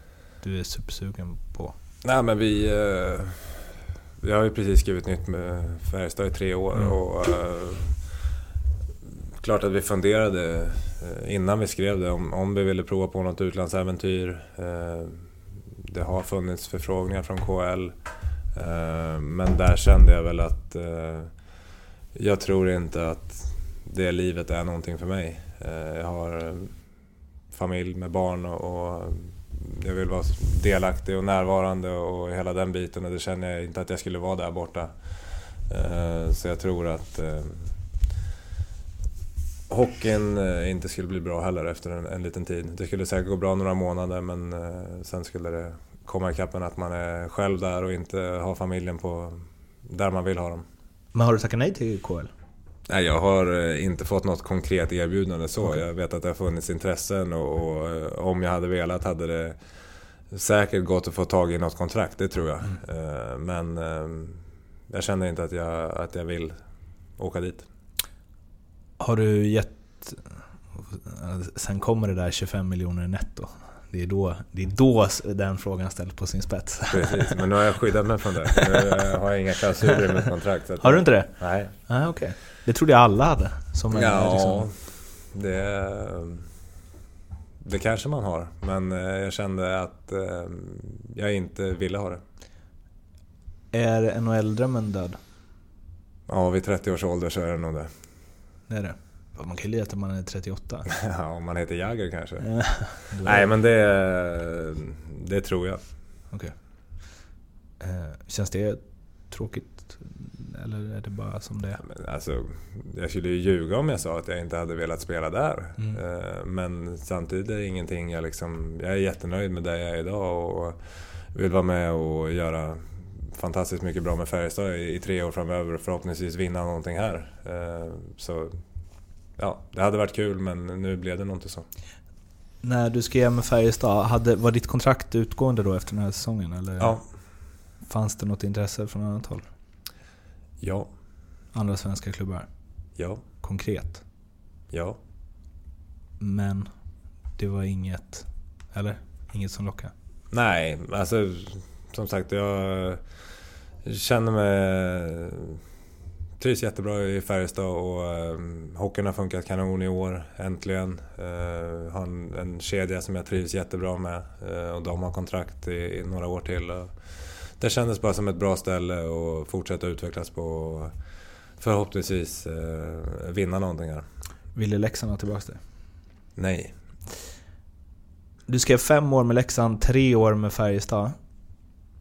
Speaker 4: du är supersugen på?
Speaker 1: Nej men vi, eh, vi har ju precis skrivit nytt med Färjestad i tre år mm. och eh, klart att vi funderade eh, innan vi skrev det om, om vi ville prova på något utlandsäventyr. Det har funnits förfrågningar från KL. Eh, men där kände jag väl att eh, jag tror inte att det livet är någonting för mig. Eh, jag har familj med barn och jag vill vara delaktig och närvarande och hela den biten och det känner jag inte att jag skulle vara där borta. Så jag tror att hockeyn inte skulle bli bra heller efter en, en liten tid. Det skulle säkert gå bra några månader men sen skulle det komma ikapp med att man är själv där och inte har familjen på där man vill ha dem.
Speaker 4: Men har du tackat nej till KL?
Speaker 1: Nej, jag har eh, inte fått något konkret erbjudande så. Jag vet att det har funnits intressen och, och eh, om jag hade velat hade det säkert gått att få tag i något kontrakt, det tror jag. Eh, Men eh, jag känner inte att jag, att jag vill åka dit.
Speaker 4: Har du gett... Sen kommer det där 25 miljoner netto. Det är då, det är då den frågan ställs på sin spets.
Speaker 1: Precis, men nu har jag skyddat mig från det. Nu har jag inga klausuler i mitt kontrakt.
Speaker 4: Har du inte det?
Speaker 1: Nej.
Speaker 4: Nej, okej. Det trodde jag alla hade. Som är
Speaker 1: Ja,
Speaker 4: liksom,
Speaker 1: det, det kanske man har. Men eh, jag kände att eh, jag inte ville ha det.
Speaker 4: är NHL-drömmen död?
Speaker 1: Ja, vid 30 års ålder så är det nog det.
Speaker 4: Det är det. Man kan ju leta man är 38.
Speaker 1: Ja, om man heter Jagger kanske. Nej, men det, det tror jag.
Speaker 4: Okej. Eh, känns det tråkigt? Eller är det bara som det är?
Speaker 1: Men alltså, jag skulle ju ljuga om jag sa att jag inte hade velat spela där.
Speaker 4: Mm.
Speaker 1: Eh, Men samtidigt är det ingenting jag liksom... Jag är jättenöjd med där jag är idag och vill vara med och göra fantastiskt mycket bra med Färjestad i, i tre år framöver och förhoppningsvis vinna någonting här. Eh, Så ja, det hade varit kul men nu blev det nog inte så.
Speaker 4: När du skrev med Färjestad, hade, var ditt kontrakt utgående då efter den här säsongen? Eller
Speaker 1: Ja.
Speaker 4: fanns det något intresse från annat håll?
Speaker 1: Ja,
Speaker 4: Andra svenska klubbar?
Speaker 1: ja,
Speaker 4: Konkret?
Speaker 1: ja.
Speaker 4: Men det var inget... Eller? Inget som lockade?
Speaker 1: Nej, alltså som sagt jag känner mig... Trivs jättebra i Färjestad och eh, hockeyn har funkat kanon i år, äntligen. Eh, har en, en kedja som jag trivs jättebra med eh, och de har kontrakt i, i några år till. Och det kändes bara som ett bra ställe att fortsätta utvecklas på och förhoppningsvis eh, vinna någonting här.
Speaker 4: Ville Leksand ha tillbaka det?
Speaker 1: Nej.
Speaker 4: Du skrev fem år med Leksand, tre år med Färjestad.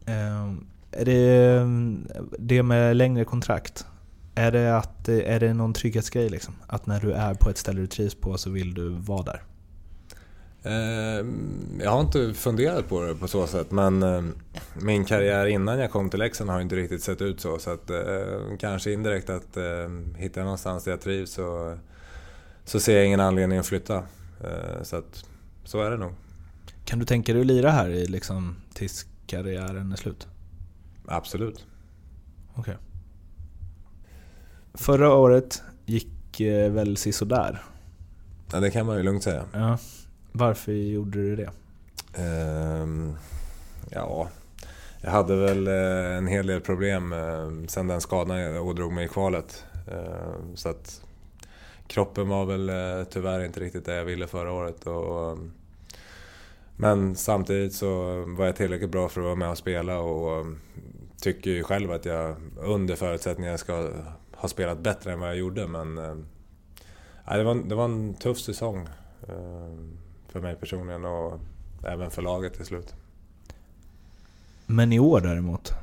Speaker 4: Eh, är det det med längre kontrakt? Är det, att, är det någon trygghetsgrej liksom? Att när du är på ett ställe du trivs på så vill du vara där?
Speaker 1: Eh, Jag har inte funderat på det på så sätt men eh, min karriär innan jag kom till Leksand har inte riktigt sett ut så. Så att, eh, kanske indirekt att eh, jag någonstans där jag trivs så, så ser jag ingen anledning att flytta. Eh, Så att så är det nog.
Speaker 4: Kan du tänka dig att lira här i liksom, tills karriären är slut?
Speaker 1: Absolut.
Speaker 4: Okej. Förra året gick eh, väl sisådär?
Speaker 1: Ja, det kan man ju lugnt säga.
Speaker 4: Ja. Varför gjorde du det?
Speaker 1: Ehm, ja, jag hade väl eh, en hel del problem eh, sen den skadan jag ådrog mig i kvalet. Ehm, Så att kroppen var väl tyvärr inte riktigt det jag ville förra året. Och, men samtidigt så var jag tillräckligt bra för att vara med och spela och tycker ju själv att jag under förutsättningar ska ha spelat bättre än vad jag gjorde. Men eh, det, var, det var en tuff säsong eh, för mig personligen och även för laget till slut.
Speaker 4: Men i år däremot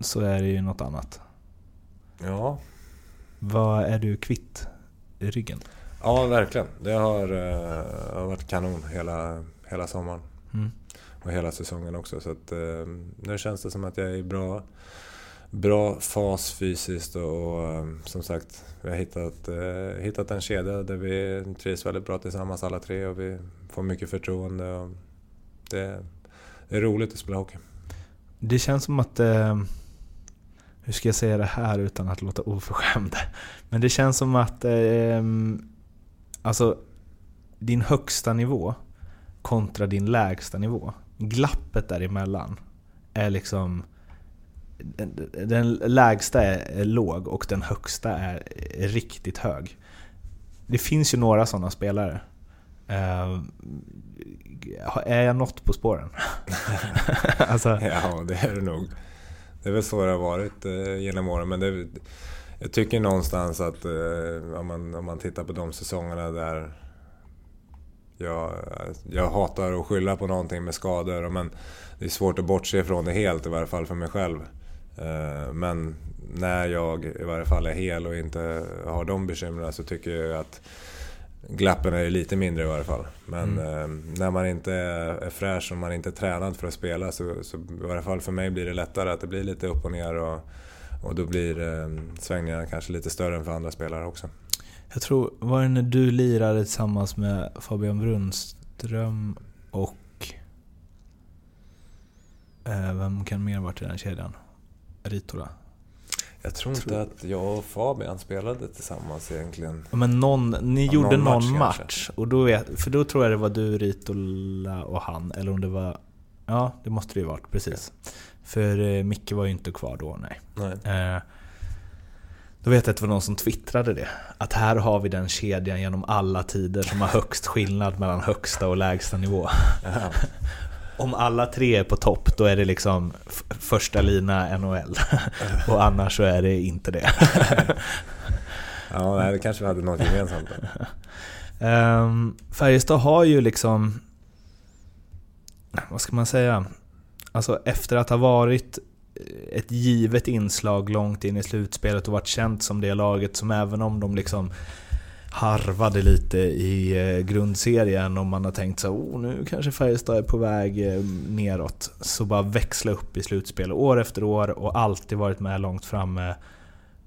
Speaker 4: så är det ju något annat.
Speaker 1: Ja,
Speaker 4: Vad är du kvitt i ryggen?
Speaker 1: ja verkligen. Det har, eh, har varit kanon hela, hela sommaren.
Speaker 4: Mm.
Speaker 1: Och hela säsongen också. Så att, eh, nu känns det som att jag är i bra, bra fas fysiskt och, och eh, som sagt, vi har hittat, eh, hittat en kedja där vi trivs väldigt bra tillsammans alla tre och vi får mycket förtroende. Och det, det är roligt att spela hockey.
Speaker 4: Det känns som att... Eh, hur ska jag säga det här utan att låta oförskämd? Men det känns som att... Eh, alltså, din högsta nivå kontra din lägsta nivå. Glappet däremellan är liksom... Den, lägsta är, låg och den högsta är, riktigt hög. Det finns ju några sådana spelare. Eh, är jag något på spåren? alltså,
Speaker 1: Ja, det är det nog. Det är väl så det har varit eh, genom åren. Men det, jag tycker någonstans att eh, om, man, om man tittar på de säsongerna där jag, jag hatar att skylla på någonting med skador. Men det är svårt att bortse från det helt, i varje fall för mig själv. Eh, men när jag i varje fall är hel och inte har de bekymren så tycker jag att glappen är lite mindre i varje fall. Men
Speaker 4: Mm.
Speaker 1: eh, när man inte är, fräsch och man inte är tränad för att spela så, så i varje fall för mig blir det lättare att det blir lite upp och ner och, och då blir eh, svängningarna kanske lite större än för andra spelare också.
Speaker 4: Jag tror, var det när du lirade tillsammans med Fabian Brunström och... Eh, vem kan mer varit i den kedjan? Ritola?
Speaker 1: Jag tror inte att jag och Fabian spelade tillsammans egentligen.
Speaker 4: Ja, Men någon, ni
Speaker 1: Ja,
Speaker 4: gjorde
Speaker 1: någon
Speaker 4: någon,
Speaker 1: match
Speaker 4: match, och då vet, för då tror jag det var du, Ritola och han, eller om det var... Ja, det måste det ju varit, precis. För eh, Micke var ju inte kvar då, nej.
Speaker 1: Nej.
Speaker 4: Eh, då vet jag att det var någon som twittrade det. Att här har vi den kedjan genom alla tider som har högst skillnad mellan högsta och lägsta nivå. Om alla tre är på topp, då är det liksom första lina NHL. och annars så är det inte det.
Speaker 1: Ja, nej, det kanske vi hade något gemensamt.
Speaker 4: Um, Färjestad har ju liksom... Vad ska man säga? Alltså efter att ha varit ett givet inslag långt in i slutspelet och varit känt som det laget som även om de liksom harvade lite i eh, grundserien och man har tänkt så oh, nu kanske Färjestad är på väg eh, neråt. Så bara växla upp i slutspel år efter år och alltid varit med långt framme.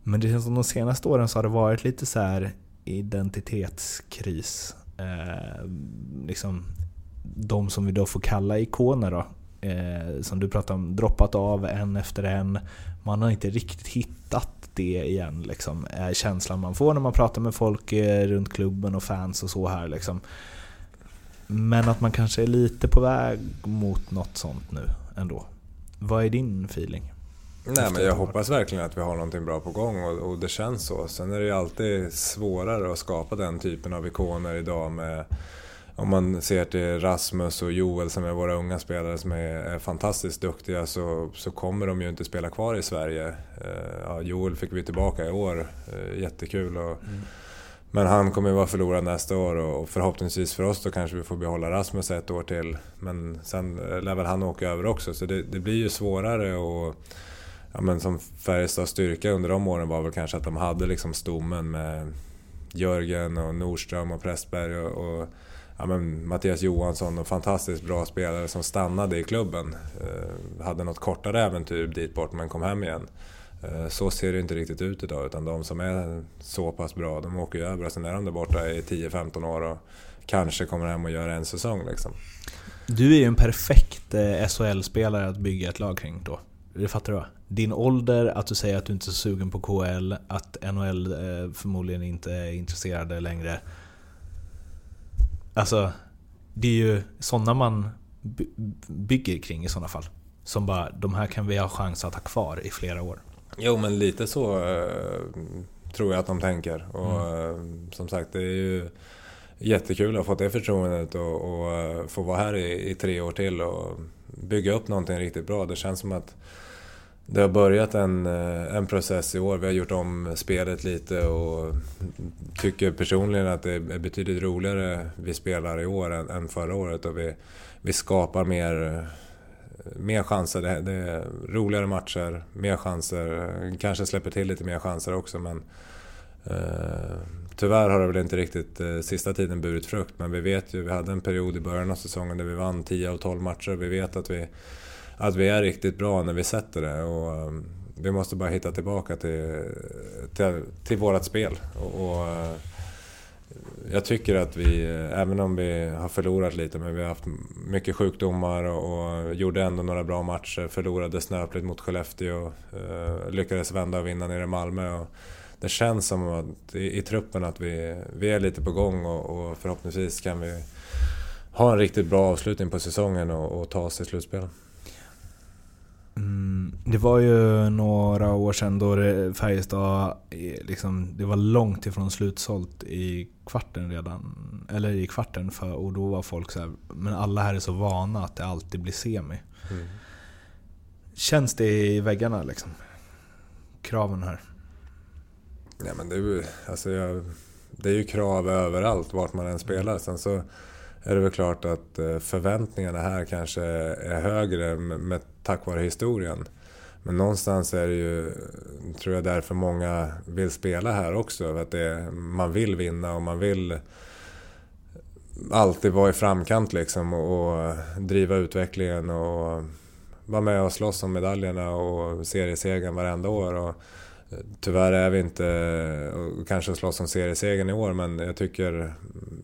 Speaker 4: Men det känns som de senaste åren så har det varit lite så här identitetskris. Eh, liksom de som vi då får kalla ikoner då. Eh, som du pratade om, droppat av en efter en. Man har inte riktigt hittat det igen liksom. Är känslan man får när man pratar med folk eh, runt klubben och fans och så här liksom. Men att man kanske är lite på väg mot något sånt nu ändå. Vad är din feeling?
Speaker 1: Nej, men jag hoppas verkligen att vi har någonting bra på gång och, och det känns så. Sen är det ju alltid svårare att skapa den typen av ikoner idag med om man ser till Rasmus och Joel som är våra unga spelare som är, fantastiskt duktiga så, så kommer de ju inte spela kvar i Sverige. Eh, ja, Joel fick vi tillbaka i år, eh, jättekul. Och, Men han kommer ju vara förlorad nästa år och förhoppningsvis för oss då kanske vi får behålla Rasmus ett år till. Men sen eh, lär väl han åka över också så det, det blir ju svårare och ja, men som Färjestads styrka under de åren var väl kanske att de hade liksom stommen med Jörgen och Nordström och Pressberg och, och ja, men Mattias Johansson och fantastiskt bra spelare som stannade i klubben. Eh, hade något kortare äventyr dit bort men kom hem igen. Eh, så ser det inte riktigt ut idag utan de som är så pass bra de åker ju över och sen är de där borta i 10-15 år och kanske kommer hem och gör en säsong liksom.
Speaker 4: Du är ju en perfekt eh, SHL-spelare att bygga ett lag kring då. Det fattar du va? Din ålder, att du säger att du inte är så sugen på KL, att NHL eh, förmodligen inte är intresserade längre. Alltså, det är ju sådana man by- bygger kring i sådana fall. Som bara, de här kan vi ha chans att ha kvar i flera år.
Speaker 1: Jo, men lite så eh, tror jag att de tänker. Och eh, som sagt, det är ju jättekul att ha fått det förtroendet och, och eh, få vara här i, i tre år till och bygga upp någonting riktigt bra. Det känns som att det har börjat en, eh, en process i år. Vi har gjort om spelet lite och tycker personligen att det är betydligt roligare vi spelar i år än, än förra året. Och vi, vi skapar mer, mer chanser. Det, det är roligare matcher, mer chanser. Kanske släpper till lite mer chanser också men eh, Tyvärr har det väl inte riktigt eh, sista tiden burit frukt men vi vet ju, vi hade en period i början av säsongen där vi vann 10 av 12 matcher. Vi vet att vi, att vi är riktigt bra när vi sätter det och ehm, vi måste bara hitta tillbaka till, till, till vårat spel. Och, och, eh, jag tycker att vi, eh, även om vi har förlorat lite, men vi har haft mycket sjukdomar och, och gjorde ändå några bra matcher. Förlorade snöpligt mot Skellefteå, eh, lyckades vända och vinna nere i Malmö. Och det känns som att i, i truppen att vi, vi är lite på gång och, och förhoppningsvis kan vi ha en riktigt bra avslutning på säsongen och, och ta oss till slutspel.
Speaker 4: Mm, det var ju några år sedan då det, Färjestad, eh, liksom, det var långt ifrån slutsålt i kvarten redan. Eller i kvarten, för, och då var folk så här, men alla här är så vana att det alltid blir semi.
Speaker 1: Mm.
Speaker 4: Känns det i väggarna liksom? Kraven här.
Speaker 1: Ja, men det, är ju, alltså jag, det är ju krav överallt vart man än spelar. Sen så är det väl klart att eh, förväntningarna här kanske är högre med, med, tack vare historien. Men någonstans är det ju, tror jag, därför många vill spela här också. För att det, man vill vinna och man vill alltid vara i framkant liksom och, och driva utvecklingen och vara med och slåss om medaljerna och seriesegern varenda år. Och tyvärr är vi inte, och kanske slåss om seriesegern i år, men jag tycker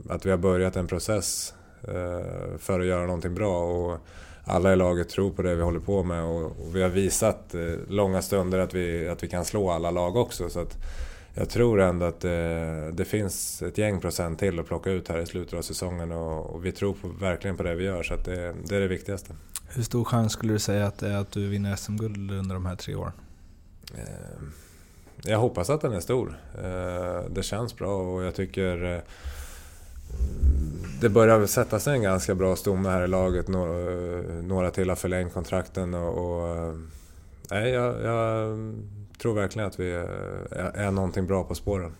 Speaker 1: att vi har börjat en process eh, för att göra någonting bra. Och alla i laget tror på det vi håller på med och, vi har visat eh, långa stunder att vi, att vi kan slå alla lag också. Så jag tror ändå att det, det finns ett gäng procent till att plocka ut här i slutet av säsongen och, och vi tror på, verkligen på det vi gör så det, det är det viktigaste.
Speaker 4: Hur stor chans skulle du säga att det är att du vinner SM-guld under de här tre åren?
Speaker 1: Eh, jag hoppas att den är stor. Eh, det känns bra och jag tycker eh, det börjar sätta sig en ganska bra stomme här i laget. Några till har förlängt kontrakten och... och nej, jag, jag, tror verkligen att vi är, är någonting bra på spåren.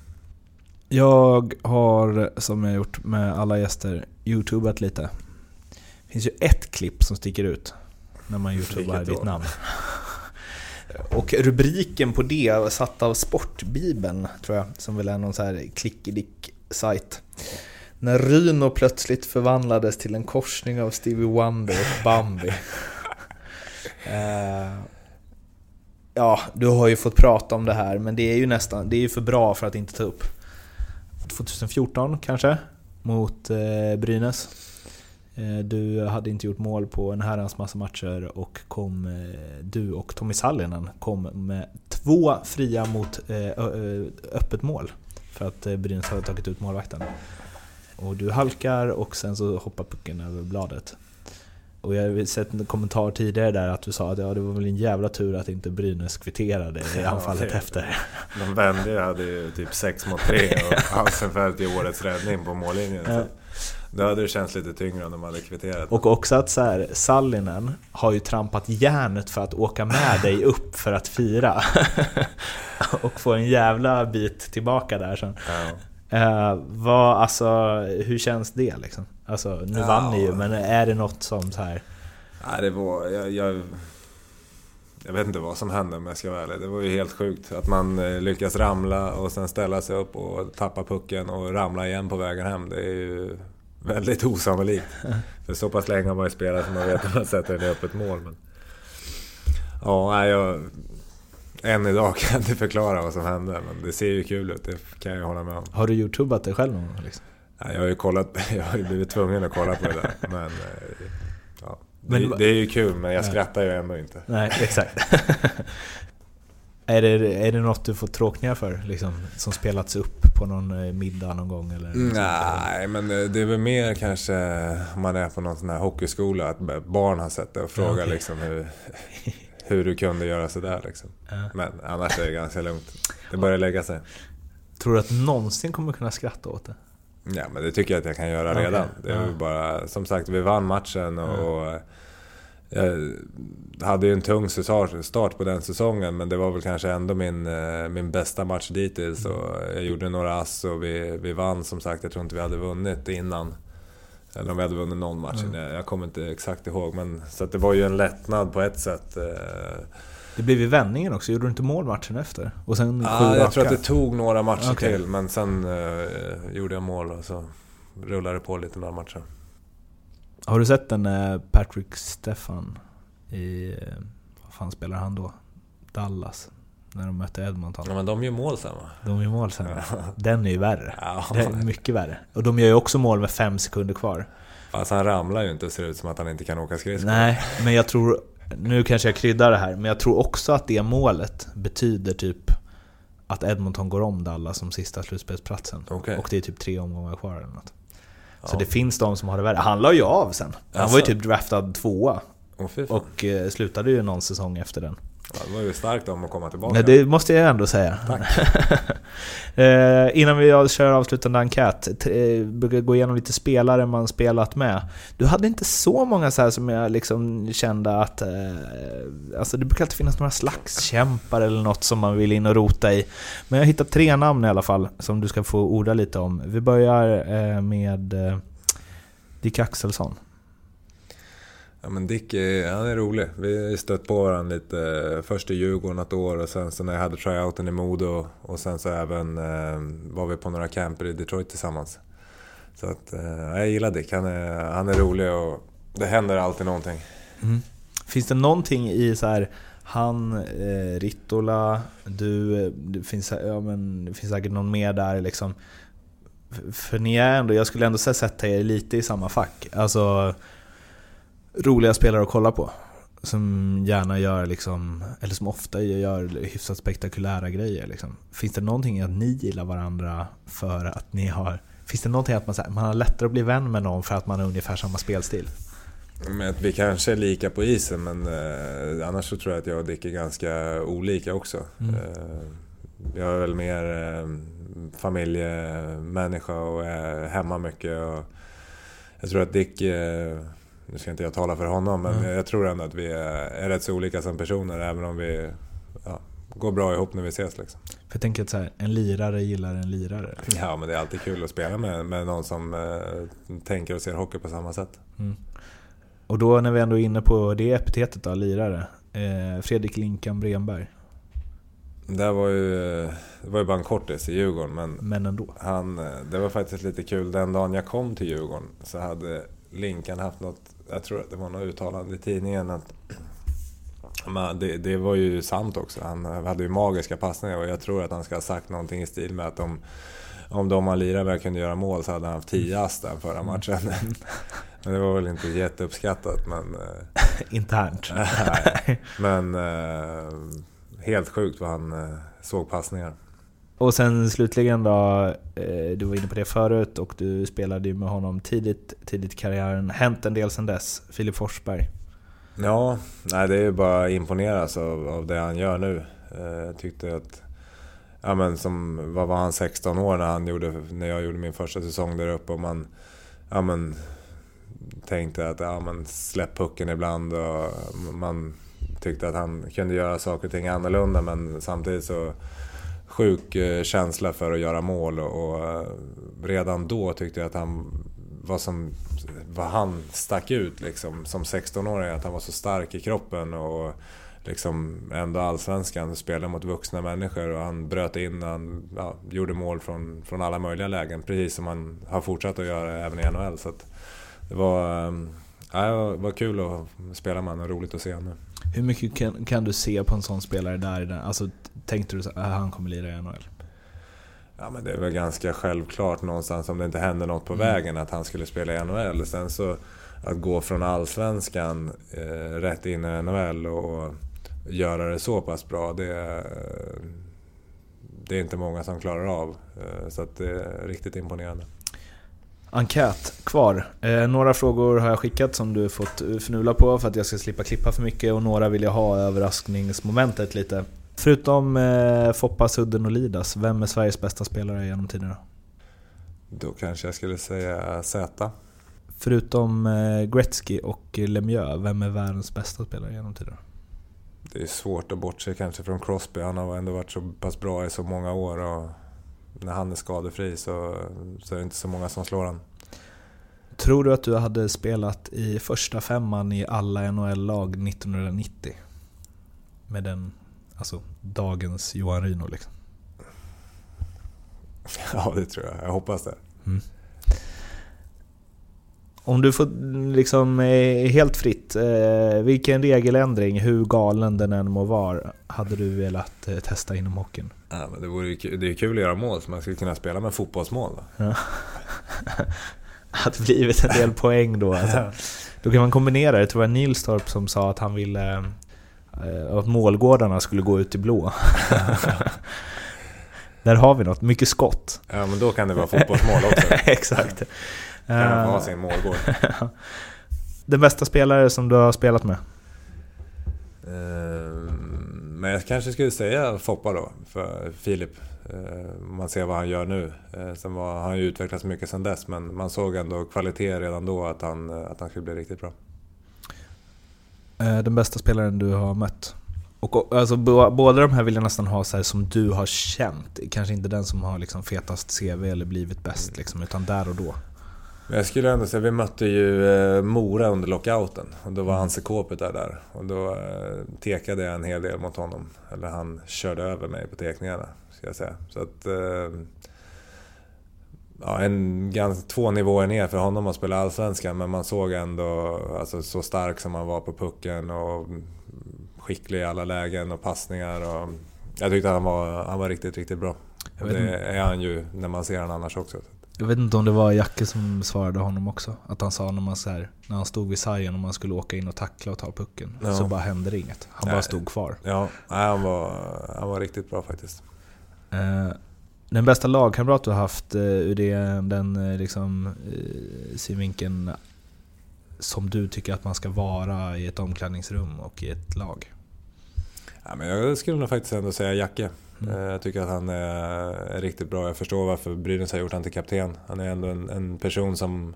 Speaker 4: Jag har, som jag gjort med alla gäster, youtubat lite. Det finns ju ett klipp som sticker ut när man youtubar ditt namn. Och rubriken på det satt av Sportbibeln, tror jag, som väl är någon så här klickedick-sajt. När Ryno plötsligt förvandlades till en korsning av Stevie Wonder och Bambi. uh, ja, du har ju fått prata om det här, men det är ju nästan, det är ju för bra för att inte ta upp. 2014 kanske, mot eh, Brynäs. Eh, du hade inte gjort mål på en herrans massa matcher och kom, eh, du och Tommy Sallinen kom med två fria mot eh, öppet mål. För att Brynäs hade tagit ut målvakten. Och du halkar och sen så hoppar pucken över bladet. Och jag har sett en kommentar tidigare där att du sa att ja, det var väl en jävla tur att inte Brynäs kvitterade i anfallet ja, efter.
Speaker 1: De vände hade ju typ 6 mot 3 och Alsenfelt i årets räddning på mållinjen. Ja. Då hade det känts lite tyngre om de hade kvitterat.
Speaker 4: Och också att så här, Sallinen har ju trampat järnet för att åka med dig upp för att fira. och få en jävla bit tillbaka där sen. Ja. Uh, vad, alltså, hur känns det liksom? Alltså, nu ja. vann ni ju, men är det något som så här...
Speaker 1: Nej, det var... Jag, jag, jag, vet inte vad som hände om jag ska vara ärlig. Det var ju helt sjukt att man eh, lyckas ramla och sen ställa sig upp och tappa pucken och ramla igen på vägen hem. Det är ju väldigt osannolikt. För så pass länge har man ju spelat så man vet att man sätter den i öppet mål. Men... Ja, jag... Än idag kan jag inte förklara vad som hände, men det ser ju kul ut. Det kan jag hålla med om.
Speaker 4: Har du youtubat det själv någon gång? Liksom?
Speaker 1: Ja, jag har ju kollat, jag har ju blivit tvungen att kolla på det där. Men, eh, ja, det, men, det är ju kul, men jag skrattar ju ändå inte.
Speaker 4: Nej, exakt. Är det, är det något du får tråkningar för? Liksom, som spelats upp på någon eh, middag någon gång? Eller
Speaker 1: Nej, men eh, det är väl mer kanske om man är på någon sån här hockeyskola, att barn har sett det och frågar okay. liksom hur, hur du kunde göra sådär. Liksom. Ja. Men annars är det ganska lugnt. Det börjar lägga sig.
Speaker 4: Tror du att någonsin kommer kunna skratta åt det?
Speaker 1: Ja, men det tycker jag att jag kan göra redan. Okay. Det är ja. bara, som sagt, vi vann matchen och, och jag hade ju en tung start på den säsongen men det var väl kanske ändå min, eh, min bästa match dittills. Och jag gjorde några ass och vi, vi vann som sagt. Jag tror inte vi hade vunnit innan. Eller om vi hade vunnit någon match mm. Jag kommer inte exakt ihåg. Men, så det var ju en lättnad på ett sätt. Eh.
Speaker 4: Det blev ju vändningen också. Gjorde du inte mål matchen efter? Och sen
Speaker 1: ah, jag tror att det tog några matcher okay. till. Men sen uh, gjorde jag mål och så rullade det på lite några matcher.
Speaker 4: Har du sett den eh, Patrick Stefan i, eh, vad fan spelar han då? Dallas? När de mötte Edmonton.
Speaker 1: Ja men de gör mål sen va?
Speaker 4: De gör mål sen. Den är ju värre. Ja. Den är mycket värre. Och de gör ju också mål med fem sekunder kvar.
Speaker 1: Alltså han ramlar ju inte och ser ut som att han inte kan åka skridskor.
Speaker 4: Nej, men jag tror... Nu kanske jag kryddar det här, men jag tror också att det målet betyder typ att Edmonton går om Dallas som sista slutspelsplatsen. Okay. Och det är typ tre omgångar kvar eller något. Så det finns de som har det värre. Han la ju av sen. Han alltså. var ju typ draftad tvåa. Oh, och eh, slutade ju någon säsong efter den.
Speaker 1: Ja, det var ju starkt om att komma tillbaka.
Speaker 4: Nej, det måste jag ändå säga. eh, innan vi kör avslutande enkät, eh, brukar gå igenom lite spelare man spelat med. Du hade inte så många så som jag liksom kände att... Eh, alltså det brukar alltid finnas några slagskämpar eller något som man vill in och rota i. Men jag har hittat tre namn i alla fall som du ska få orda lite om. Vi börjar eh, med eh, Dick Axelsson.
Speaker 1: Ja men Dick är, han är rolig. Vi har stött på varandra lite. Eh, först i Djurgården ett år och sen så när jag hade tryouten i Modo och sen så även eh, var vi på några camper i Detroit tillsammans. Så att, eh, jag gillar Dick. Han är, han är rolig och det händer alltid någonting.
Speaker 4: Mm. Finns det någonting i så här han, eh, Rittola, du, eh, det finns, ja, men, det finns säkert någon mer där liksom. För, för ni är ändå, jag skulle ändå sätta er lite i samma fack. Alltså roliga spelare att kolla på. Som gärna gör, liksom, eller som ofta gör hyfsat spektakulära grejer. Liksom. Finns det någonting att ni gillar varandra för att ni har... Finns det någonting att man, man har lättare att bli vän med någon för att man har ungefär samma spelstil?
Speaker 1: Men vi kanske är lika på isen men eh, annars så tror jag att jag och Dick är ganska olika också. Mm. Eh, jag är väl mer eh, familjemänniska och är hemma mycket. Och jag tror att Dick, eh, nu ska inte jag tala för honom, men mm. jag tror ändå att vi är, är rätt så olika som personer även om vi ja, går bra ihop när vi ses. Liksom.
Speaker 4: För jag tänker att så här, en lirare gillar en lirare.
Speaker 1: Ja, men det är alltid kul att spela med, med någon som eh, tänker och ser hockey på samma sätt. Mm.
Speaker 4: Och då när vi ändå är inne på det epitetet då, lirare. Eh, Fredrik Linkan Bremberg.
Speaker 1: Det var ju, det var ju bara en kortis i Djurgården. Men,
Speaker 4: men ändå.
Speaker 1: Han, det var faktiskt lite kul. Den dagen jag kom till Djurgården så hade Linkan haft något, jag tror att det var något uttalande i tidningen att men det, det, var ju sant också. Han hade ju magiska passningar och jag tror att han ska ha sagt någonting i stil med att om, om de han lirade med kunde göra mål så hade han haft 10 ass den förra matchen. Men det var väl inte jätteuppskattat men...
Speaker 4: Internt?
Speaker 1: Men eh, helt sjukt vad han eh, såg passningar.
Speaker 4: Och sen slutligen då, eh, du var inne på det förut och du spelade ju med honom tidigt, tidigt i karriären. Hänt en del sen dess, Filip Forsberg.
Speaker 1: Ja, nej, det är ju bara att imponeras av, av det han gör nu. Eh, jag tyckte att... Ja men som, vad var han, 16 år när, han gjorde, när jag gjorde min första säsong där uppe och man... Ja men tänkte att ja, men släpp pucken ibland och man tyckte att han kunde göra saker och ting annorlunda men samtidigt så sjuk eh, känsla för att göra mål och, eh, redan då tyckte jag att han var som vad han stack ut liksom som 16-åring, att han var så stark i kroppen och liksom ändå allsvenskan spelade mot vuxna människor och han bröt in, han ja, gjorde mål från, från alla möjliga lägen precis som han har fortsatt att göra även i NHL. Så att, det var, eh, ja, det var kul att spela med honom och roligt att se honom.
Speaker 4: Hur mycket kan, kan, du se på en sån spelare där? Alltså, tänkte du att han kommer lira i NHL?
Speaker 1: Ja, men det är väl ganska självklart någonstans om det inte händer något på mm. vägen att han skulle spela i NHL. Sen så att gå från Allsvenskan eh, rätt in i NHL och göra det så pass bra, det, det är inte många som klarar av. Eh, så att det är riktigt imponerande
Speaker 4: enkät kvar. Eh, några frågor har jag skickat som du fått fnula på för att jag ska slippa klippa för mycket och några vill jag ha överraskningsmomentet lite. Förutom eh, Foppa, Sudden och Lidas, vem är Sveriges bästa spelare genom tiderna?
Speaker 1: Då kanske jag skulle säga Z.
Speaker 4: Förutom eh, Gretzky och Lemieux, vem är världens bästa spelare genom tiderna?
Speaker 1: Det är svårt att bortse kanske från Crosby. Han har ändå varit så pass bra i så många år. Och när han är skadefri så, så är det inte så många som slår han.
Speaker 4: Tror du att du hade spelat i första femman i alla NHL-lag 1990? Med den, alltså dagens Johan Ryno liksom?
Speaker 1: Ja, det tror jag. Jag hoppas det. Mm.
Speaker 4: Om du får liksom helt fritt, eh, vilken regeländring, hur galen den än må vara, hade du velat eh, testa inom hockeyn?
Speaker 1: Ja, men det, vore ju, det är kul att göra mål, så man skulle kunna spela med fotbollsmål. Ja.
Speaker 4: att blivit en del poäng då. Alltså. Då kan man kombinera det. Jag tror det var Nilstorp som sa att han ville att målgårdarna skulle gå ut i blå. Där har vi något, mycket skott.
Speaker 1: Ja men då kan det vara fotbollsmål också.
Speaker 4: Exakt.
Speaker 1: Kan man ha sin målgård.
Speaker 4: Den bästa spelare som du har spelat med?
Speaker 1: Ehm, men jag kanske skulle säga Foppa då, för Filip. Ehm, man ser vad han gör nu. Ehm, sen var, han har ju utvecklats mycket sen dess, men man såg ändå kvalitet redan då att han, att han skulle bli riktigt bra.
Speaker 4: Den bästa spelaren du har mött? Och, alltså, båda de här vill jag nästan ha så som du har känt. Kanske inte den som har liksom fetast CV eller blivit bäst, liksom, utan där och då.
Speaker 1: Jag skulle ändå säga, vi mötte ju eh, Mora under lockouten. Och då var mm. Anse Kåpet där. Och då eh, tekade jag en hel del mot honom. Eller han körde över mig på tekningarna, ska jag säga. Så att... Eh, ja, en, ganska, två nivåer ner för honom att spela Allsvenskan men man såg ändå alltså, så stark som han var på pucken och skicklig i alla lägen och passningar. Och jag tyckte han var, han var riktigt, riktigt bra. Det är han ju när man ser honom annars också.
Speaker 4: Jag vet inte om det var Jacke som svarade honom också. Att han sa när, man så här, när han stod vid sargen och man skulle åka in och tackla och ta pucken.
Speaker 1: Ja.
Speaker 4: Så bara hände det inget. Han
Speaker 1: Nej.
Speaker 4: bara stod kvar.
Speaker 1: Ja, nej, han, var, han var riktigt bra faktiskt.
Speaker 4: Eh, den bästa lagkamrat du har haft eh, ur det, den eh, liksom, eh, synvinkeln som du tycker att man ska vara i ett omklädningsrum och i ett lag?
Speaker 1: Ja, men jag skulle nog faktiskt ändå säga Jacke.
Speaker 4: Mm.
Speaker 1: Eh, Jag tycker att han är, riktigt bra. Jag förstår varför Brynäs har gjort han till kapten. Han är ändå en, en person som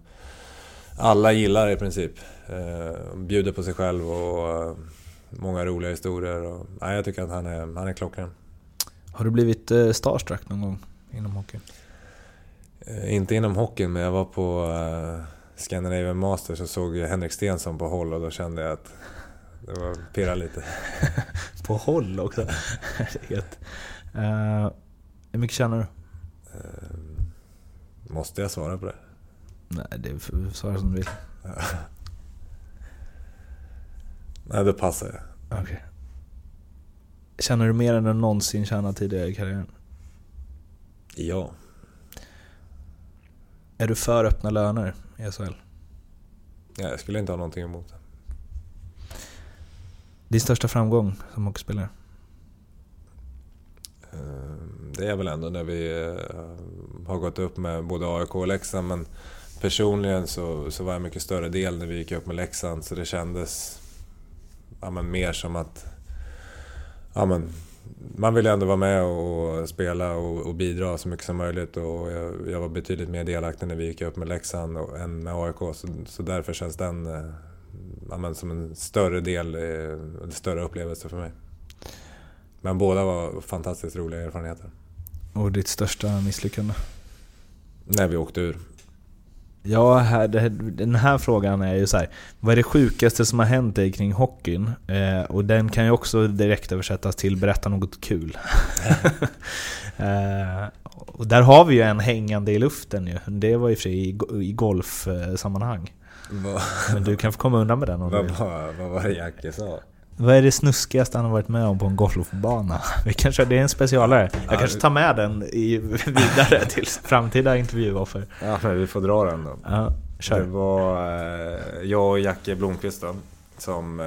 Speaker 1: alla gillar i princip. Eh, bjuder på sig själv och eh, många roliga historier. Och, nej, jag tycker att han är, han är klockren.
Speaker 4: Har du blivit starstruck någon gång inom hockey?
Speaker 1: Eh, inte inom hockeyn, men jag var på Scandinavian Masters och såg Henrik Stensson på håll och då kände jag att det var pirra lite.
Speaker 4: På håll också? Helt. Eh, hur mycket tjänar du?
Speaker 1: Eh, måste jag svara på det?
Speaker 4: Nej, det svara som du vill.
Speaker 1: Nej, då passar jag.
Speaker 4: Okej. Tjänar du mer än du någonsin tjänat tidigare i karriären?
Speaker 1: Ja.
Speaker 4: Är du för öppna löner i SHL?
Speaker 1: ja. Jag skulle inte ha någonting emot det.
Speaker 4: Din största framgång som hockeyspelare?
Speaker 1: Eh, det är väl ändå när vi eh, har gått upp med både AIK och Leksand men personligen så, så var jag mycket större del när vi gick upp med Leksand så det kändes ja, men mer som att ja, men, man ville ändå vara med och spela och, och bidra så mycket som möjligt och jag, jag var betydligt mer delaktig när vi gick upp med Leksand och, än med AIK så, så därför känns den eh, ja, men, som en större del, en större upplevelse för mig. Men båda var fantastiskt roliga erfarenheter.
Speaker 4: Och ditt största misslyckande?
Speaker 1: När vi åkte ur.
Speaker 4: Ja, här, det, den här frågan är ju så här. Vad är det sjukaste som har hänt dig kring hockeyn? Eh, och den kan ju också direkt översättas till berätta något kul. eh, och där har vi ju en hängande i luften ju. Det var i och för sig i, i golfsammanhang. Men du kan få komma undan med den om du
Speaker 1: vad,
Speaker 4: vill.
Speaker 1: vad var det Jacke sa?
Speaker 4: Vad är det snuskigaste han har varit med om på en golfbana? Vi kanske, det är en specialare. Jag
Speaker 1: Ja,
Speaker 4: kanske
Speaker 1: det-
Speaker 4: tar med den i, vidare till framtida intervjuoffer.
Speaker 1: Ja, men vi får dra den då.
Speaker 4: Ja,
Speaker 1: Det
Speaker 4: kör.
Speaker 1: var eh, jag och Jacke Blomqvist då, som eh,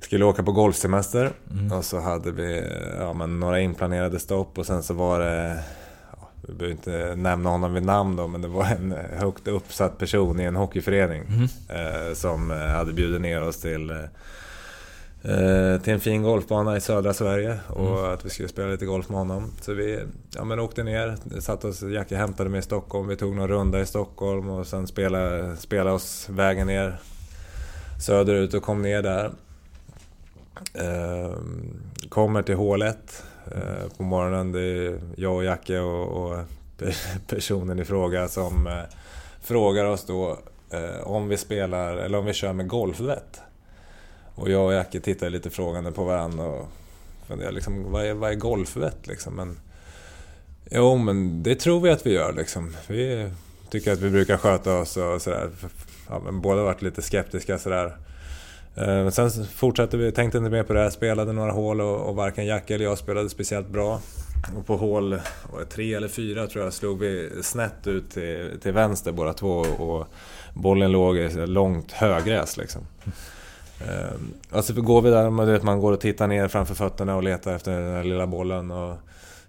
Speaker 1: skulle åka på golfsemester.
Speaker 4: Mm.
Speaker 1: Och så hade vi eh, ja, men några inplanerade stopp och sen så var det vi behöver inte nämna honom vid namn då, men det var en högt uppsatt person i en hockeyförening
Speaker 4: Mm.
Speaker 1: eh, som hade bjudit ner oss till eh, till en fin golfbana i södra Sverige och att vi skulle spela lite golf med honom. Så vi ja, men åkte ner, satt oss, Jacke hämtade mig i Stockholm, vi tog någon runda i Stockholm och sen spelade, spelade oss vägen ner söderut och kom ner där. Eh, kommer till hålet Eh, på morgonen. Det är jag och Jacke och, och personen i fråga som eh, frågar oss då eh, om vi spelar, eller om vi kör med golfvett. Och jag och Jacke tittar lite frågande på varandra och funderar liksom, vad är, vad är golfvett liksom? Men, jo, men det tror vi att vi gör liksom. Vi tycker att vi brukar sköta oss och sådär. Ja, men båda har varit lite skeptiska sådär. Men sen fortsatte vi, tänkte inte mer på det här, spelade några hål och, och varken Jack eller jag spelade speciellt bra. Och på hål tre eller fyra tror jag slog vi snett ut till, till vänster båda två och bollen låg i långt högräs liksom. Mm. Och så går vi där, man, vet, man går och tittar ner framför fötterna och letar efter den där lilla bollen och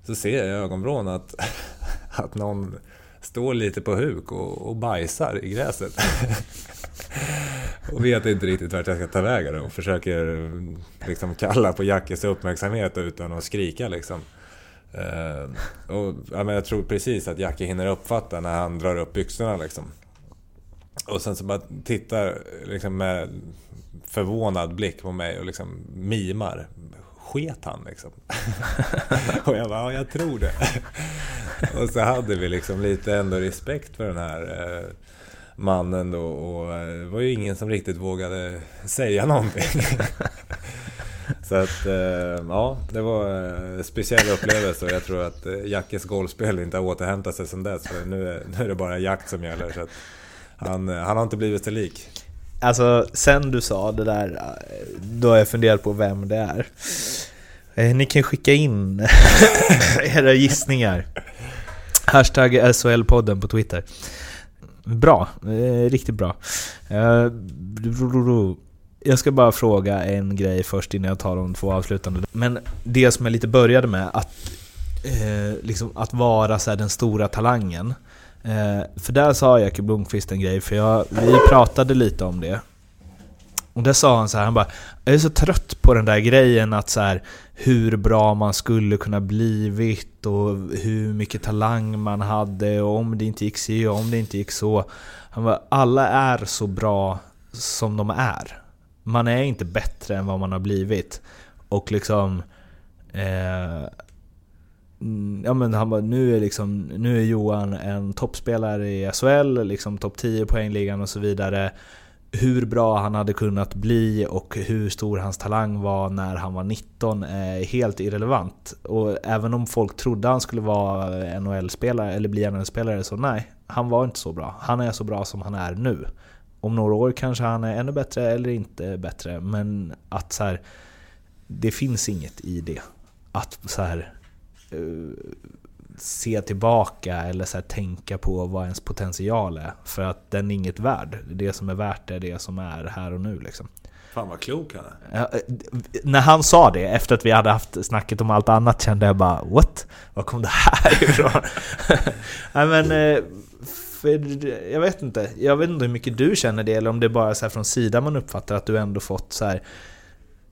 Speaker 1: så ser jag i ögonvrån att, att någon står lite på huk och, och bajsar i gräset. och vet inte riktigt vart jag ska ta vägen och försöker liksom kalla på Jackes uppmärksamhet utan att skrika liksom. Eh, och, ja, men jag tror precis att Jacke hinner uppfatta när han drar upp byxorna liksom. Och sen så bara tittar liksom med förvånad blick på mig och liksom mimar. Sket han liksom? och jag bara, ja jag tror det. och så hade vi liksom lite ändå respekt för den här eh, mannen då och eh, det var ju ingen som riktigt vågade säga någonting. Så att, eh, ja, det var en speciell upplevelse och jag tror att eh, Jackes golfspel inte har återhämtat sig sedan dess. För nu är, nu är det bara jakt som gäller. Så att han, eh, han har inte blivit sig lik.
Speaker 4: Alltså, sen du sa det där, då har jag funderat på vem det är. Eh, Ni kan skicka in era gissningar. Hashtag SHL-podden på Twitter. Bra, eh, riktigt bra. Eh, Jag ska bara fråga en grej först innan jag tar de två avslutande. Men det som jag lite började med, att, eh, liksom, att vara så här, den stora talangen. Eh, för där sa Jackie Blomqvist en grej, för jag, vi pratade lite om det. Och där sa han så här, han bara Jag är så trött på den där grejen att så här, hur bra man skulle kunna blivit och hur mycket talang man hade och om det inte gick si och om det inte gick så. Han bara, alla är så bra som de är. Man är inte bättre än vad man har blivit. Och liksom... Eh, ja men han bara, nu är, liksom, nu är Johan en toppspelare i SHL, liksom topp 10 i poängligan och så vidare hur bra han hade kunnat bli och hur stor hans talang var när han var 19 är eh, helt irrelevant. Och även om folk trodde han skulle vara NHL-spelare eller bli NHL-spelare så nej, han var inte så bra. Han är så bra som han är nu. Om några år kanske han är ännu bättre eller inte bättre, men att så här, det finns inget i det. Att så här, eh, se tillbaka eller så här, tänka på vad ens potential är. För att den är inget värd. Det som är värt är det som är här och nu liksom.
Speaker 1: Fan vad klok han är.
Speaker 4: Ja, när han sa det, efter att vi hade haft snacket om allt annat, kände jag bara What? Var kom det här ifrån? Nej men, eh, jag vet inte. Jag vet inte hur mycket du känner det, eller om det är bara så från sidan man uppfattar att du ändå fått så här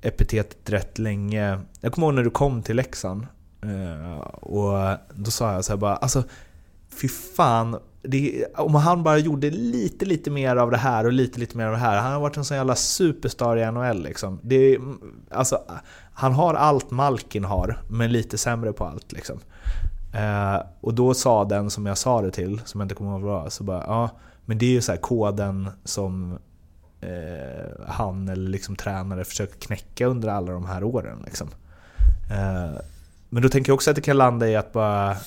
Speaker 4: epitetet rätt länge. Jag kommer ihåg när du kom till Leksand, eh, Eh, och då sa jag så här bara, alltså fy fan, det, om han bara gjorde lite, lite mer av det här och lite, lite mer av det här. Han har varit en sån jävla superstar i NHL liksom. Det, mm, alltså, han har allt Malkin har, men lite sämre på allt liksom. Eh, och då sa den som jag sa det till, som jag inte kommer ihåg vad så bara ja, men det är ju så koden som eh, han eller liksom tränare försöker knäcka under alla de här åren. Liksom. Eh, men då tänker jag också att det kan landa i att bara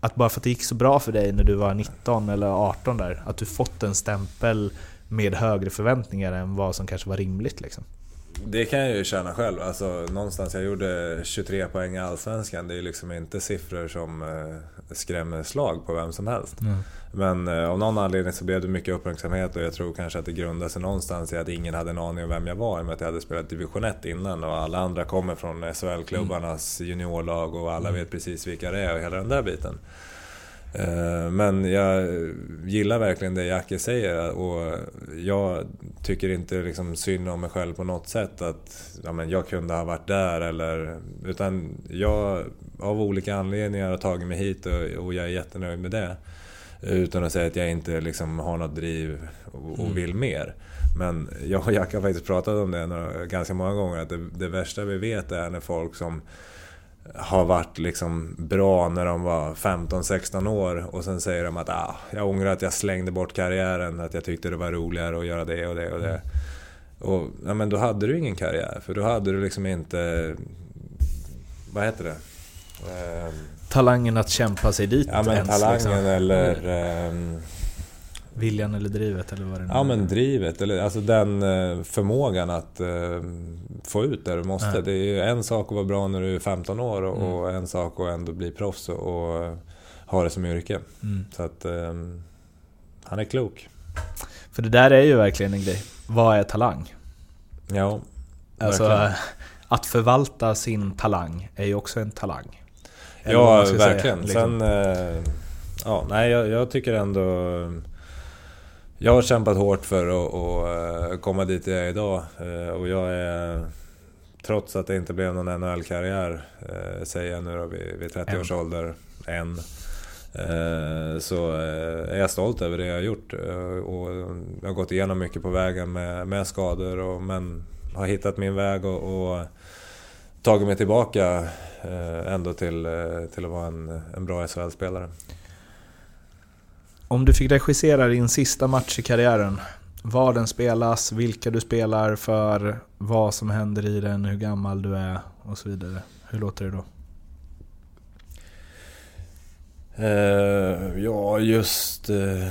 Speaker 4: att bara för att det gick så bra för dig när du var 19 eller 18 där, att du fått en stämpel med högre förväntningar än vad som kanske var rimligt liksom.
Speaker 1: Det kan jag ju känna själv. Alltså, någonstans, jag gjorde 23 poäng i Allsvenskan. Det är liksom inte siffror som eh, skrämmer slag på vem som helst.
Speaker 4: Mm.
Speaker 1: Men eh, av någon anledning så blev det mycket uppmärksamhet och jag tror kanske att det grundade sig någonstans i att ingen hade en aning om vem jag var. I och med att jag hade spelat division 1 innan och alla andra kommer från SHL-klubbarnas juniorlag och alla vet precis vilka det är och hela den där biten. Eh, Men jag gillar verkligen det Jacke säger och jag tycker inte liksom synd om mig själv på något sätt att ja, men jag kunde ha varit där eller... Utan jag av olika anledningar har tagit mig hit och, och jag är jättenöjd med det. Utan att säga att jag inte liksom har något driv och, och vill mer. Men jag och Jacke har faktiskt pratat om det några, ganska många gånger att det, det värsta vi vet är när folk som har varit liksom bra när de var 15-16 år och sen säger de att ah, jag ångrar att jag slängde bort karriären, att jag tyckte det var roligare att göra det och det och det. Och ja, men då hade du ingen karriär, för då hade du liksom inte... Vad heter det? Eh,
Speaker 4: Talangen att kämpa sig dit
Speaker 1: ja men
Speaker 4: ens,
Speaker 1: talangen
Speaker 4: liksom.
Speaker 1: eller... ehm,
Speaker 4: Viljan eller drivet eller vad det nu
Speaker 1: Ja
Speaker 4: är.
Speaker 1: men drivet, eller alltså den eh, förmågan att eh, få ut det du måste.
Speaker 4: Ja.
Speaker 1: Det är ju en sak att vara bra när du är 15 år och,
Speaker 4: Mm.
Speaker 1: en sak att ändå bli proffs och, ha det som yrke.
Speaker 4: Mm.
Speaker 1: Så att eh, han är klok.
Speaker 4: För det där är ju verkligen en grej. Vad är talang?
Speaker 1: Ja,
Speaker 4: Alltså,
Speaker 1: verkligen.
Speaker 4: att förvalta sin talang är ju också en talang. Eller
Speaker 1: Ja,
Speaker 4: ska säga,
Speaker 1: verkligen.
Speaker 4: liksom.
Speaker 1: Sen... Eh, ja, nej, jag, jag tycker ändå... Jag har kämpat hårt för att, att eh, komma dit jag är idag. Eh, Och jag är... Trots att det inte blev någon NHL-karriär, eh, säger jag nu då vid, vid 30 års ålder, än. eh, Så eh, är jag stolt över det jag har gjort. Och jag har gått igenom mycket på vägen med, med skador, och, men har hittat min väg och, och tagit mig tillbaka ändå till, till att vara en, en bra SHL-spelare.
Speaker 4: Om du fick regissera din sista match i karriären, var den spelas, vilka du spelar för vad som händer i den, hur gammal du är och så vidare. Hur låter det då?
Speaker 1: Eh, ja, just... eh,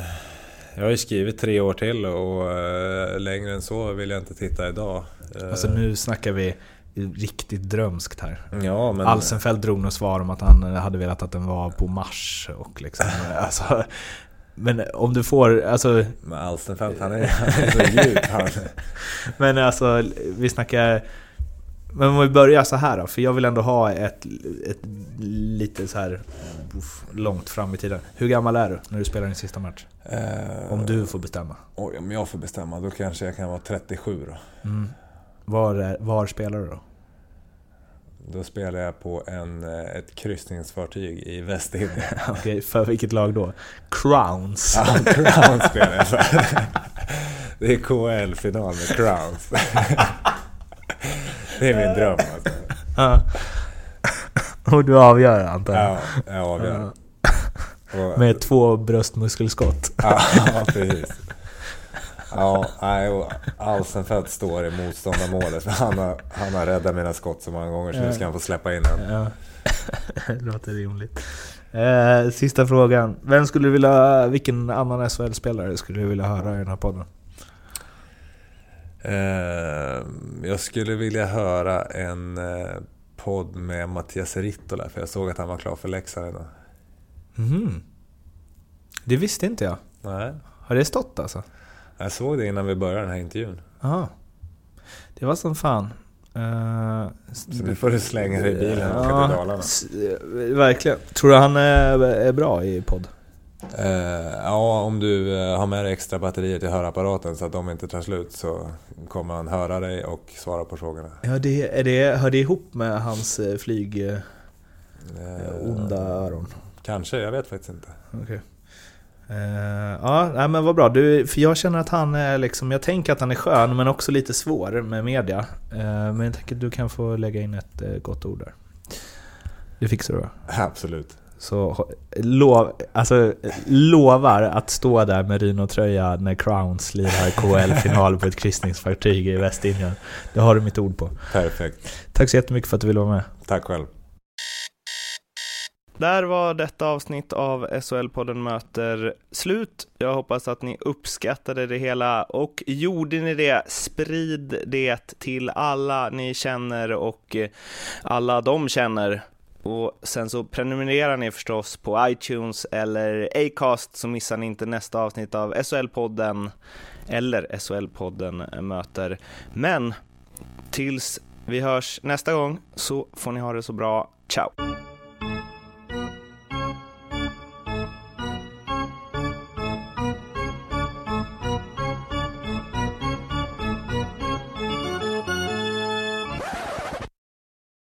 Speaker 1: jag har ju skrivit tre år till och eh, längre än så vill jag inte titta idag.
Speaker 4: Alltså nu snackar vi riktigt drömskt här.
Speaker 1: Ja, men...
Speaker 4: Alsenfelt drog något svar om att han hade velat att den var på Mars och liksom, alltså, Men om du får, alltså,
Speaker 1: Men Alstenfelt, han är, han är så djup han.
Speaker 4: men alltså vi snackar Men om vi börjar så här då, för jag vill ändå ha ett, ett lite så här uff, långt fram i tiden. Hur gammal är du när du spelar din sista match?
Speaker 1: Eh,
Speaker 4: Om du får bestämma.
Speaker 1: Oj, om jag får bestämma, då kanske jag kan vara 37 då.
Speaker 4: Mm. Var, är, var spelar du då?
Speaker 1: Då spelar jag på en, eh, ett kryssningsfartyg i Västindien.
Speaker 4: Okej, för vilket lag då? Crowns?
Speaker 1: Ja, Crowns spelar jag för. Det är KL-final med Crowns. Det är min dröm alltså.
Speaker 4: Ja. Och du avgör antar jag?
Speaker 1: Ja, jag avgör. Och,
Speaker 4: Med två bröstmuskelskott?
Speaker 1: ja, precis. Ja, nej, Alsenfelt står i motståndarmålet. Han har, han har räddat mina skott så många gånger så nu ska han få släppa in en.
Speaker 4: Ja. Det låter rimligt. Eh, sista frågan. Vem skulle du vilja, vilken annan SHL-spelare skulle du vilja höra i den här podden?
Speaker 1: Eh, jag skulle vilja höra en eh, podd med Mattias Rittola för jag såg att han var klar för Leksand idag.
Speaker 4: Mhm. Det visste inte jag.
Speaker 1: Nej,
Speaker 4: Har det stått alltså?
Speaker 1: Jag såg det innan vi började den här intervjun.
Speaker 4: Aha. Det var som fan. Eh,
Speaker 1: Så nu får du slänga dig i bilen och åka till Dalarna.
Speaker 4: Verkligen. Tror du han är, är bra i podd?
Speaker 1: Eh, ja, om du eh, har med dig extra batterier till hörapparaten så att de inte tar slut så kommer han höra dig och svara på frågorna.
Speaker 4: Ja, det, är det, hör det ihop med hans eh, flyg... Onda öron?
Speaker 1: Kanske, jag vet faktiskt inte.
Speaker 4: Okej. Eh, ja, men vad bra. Du, för jag känner att han är liksom, jag tänker att han är skön men också lite svår med media. Eh, men jag tänker att du kan få lägga in ett eh, gott ord där. Det fixar du va?
Speaker 1: Absolut.
Speaker 4: Så lov, alltså, lovar att stå där med Rino-tröja när Crowns lirar KL-final på ett kryssningsfartyg i Västindien. Det har du mitt ord på.
Speaker 1: Perfekt.
Speaker 4: Tack så jättemycket för att du ville vara med.
Speaker 1: Tack själv.
Speaker 5: Där var detta avsnitt av SHL-podden möter slut. Jag hoppas att ni uppskattade det hela och gjorde ni det, sprid det till alla ni känner och eh, alla de känner. Och sen så prenumererar ni förstås på iTunes eller Acast så missar ni inte nästa avsnitt av SHL-podden eller SHL-podden möter. Men tills vi hörs nästa gång så får ni ha det så bra. Ciao!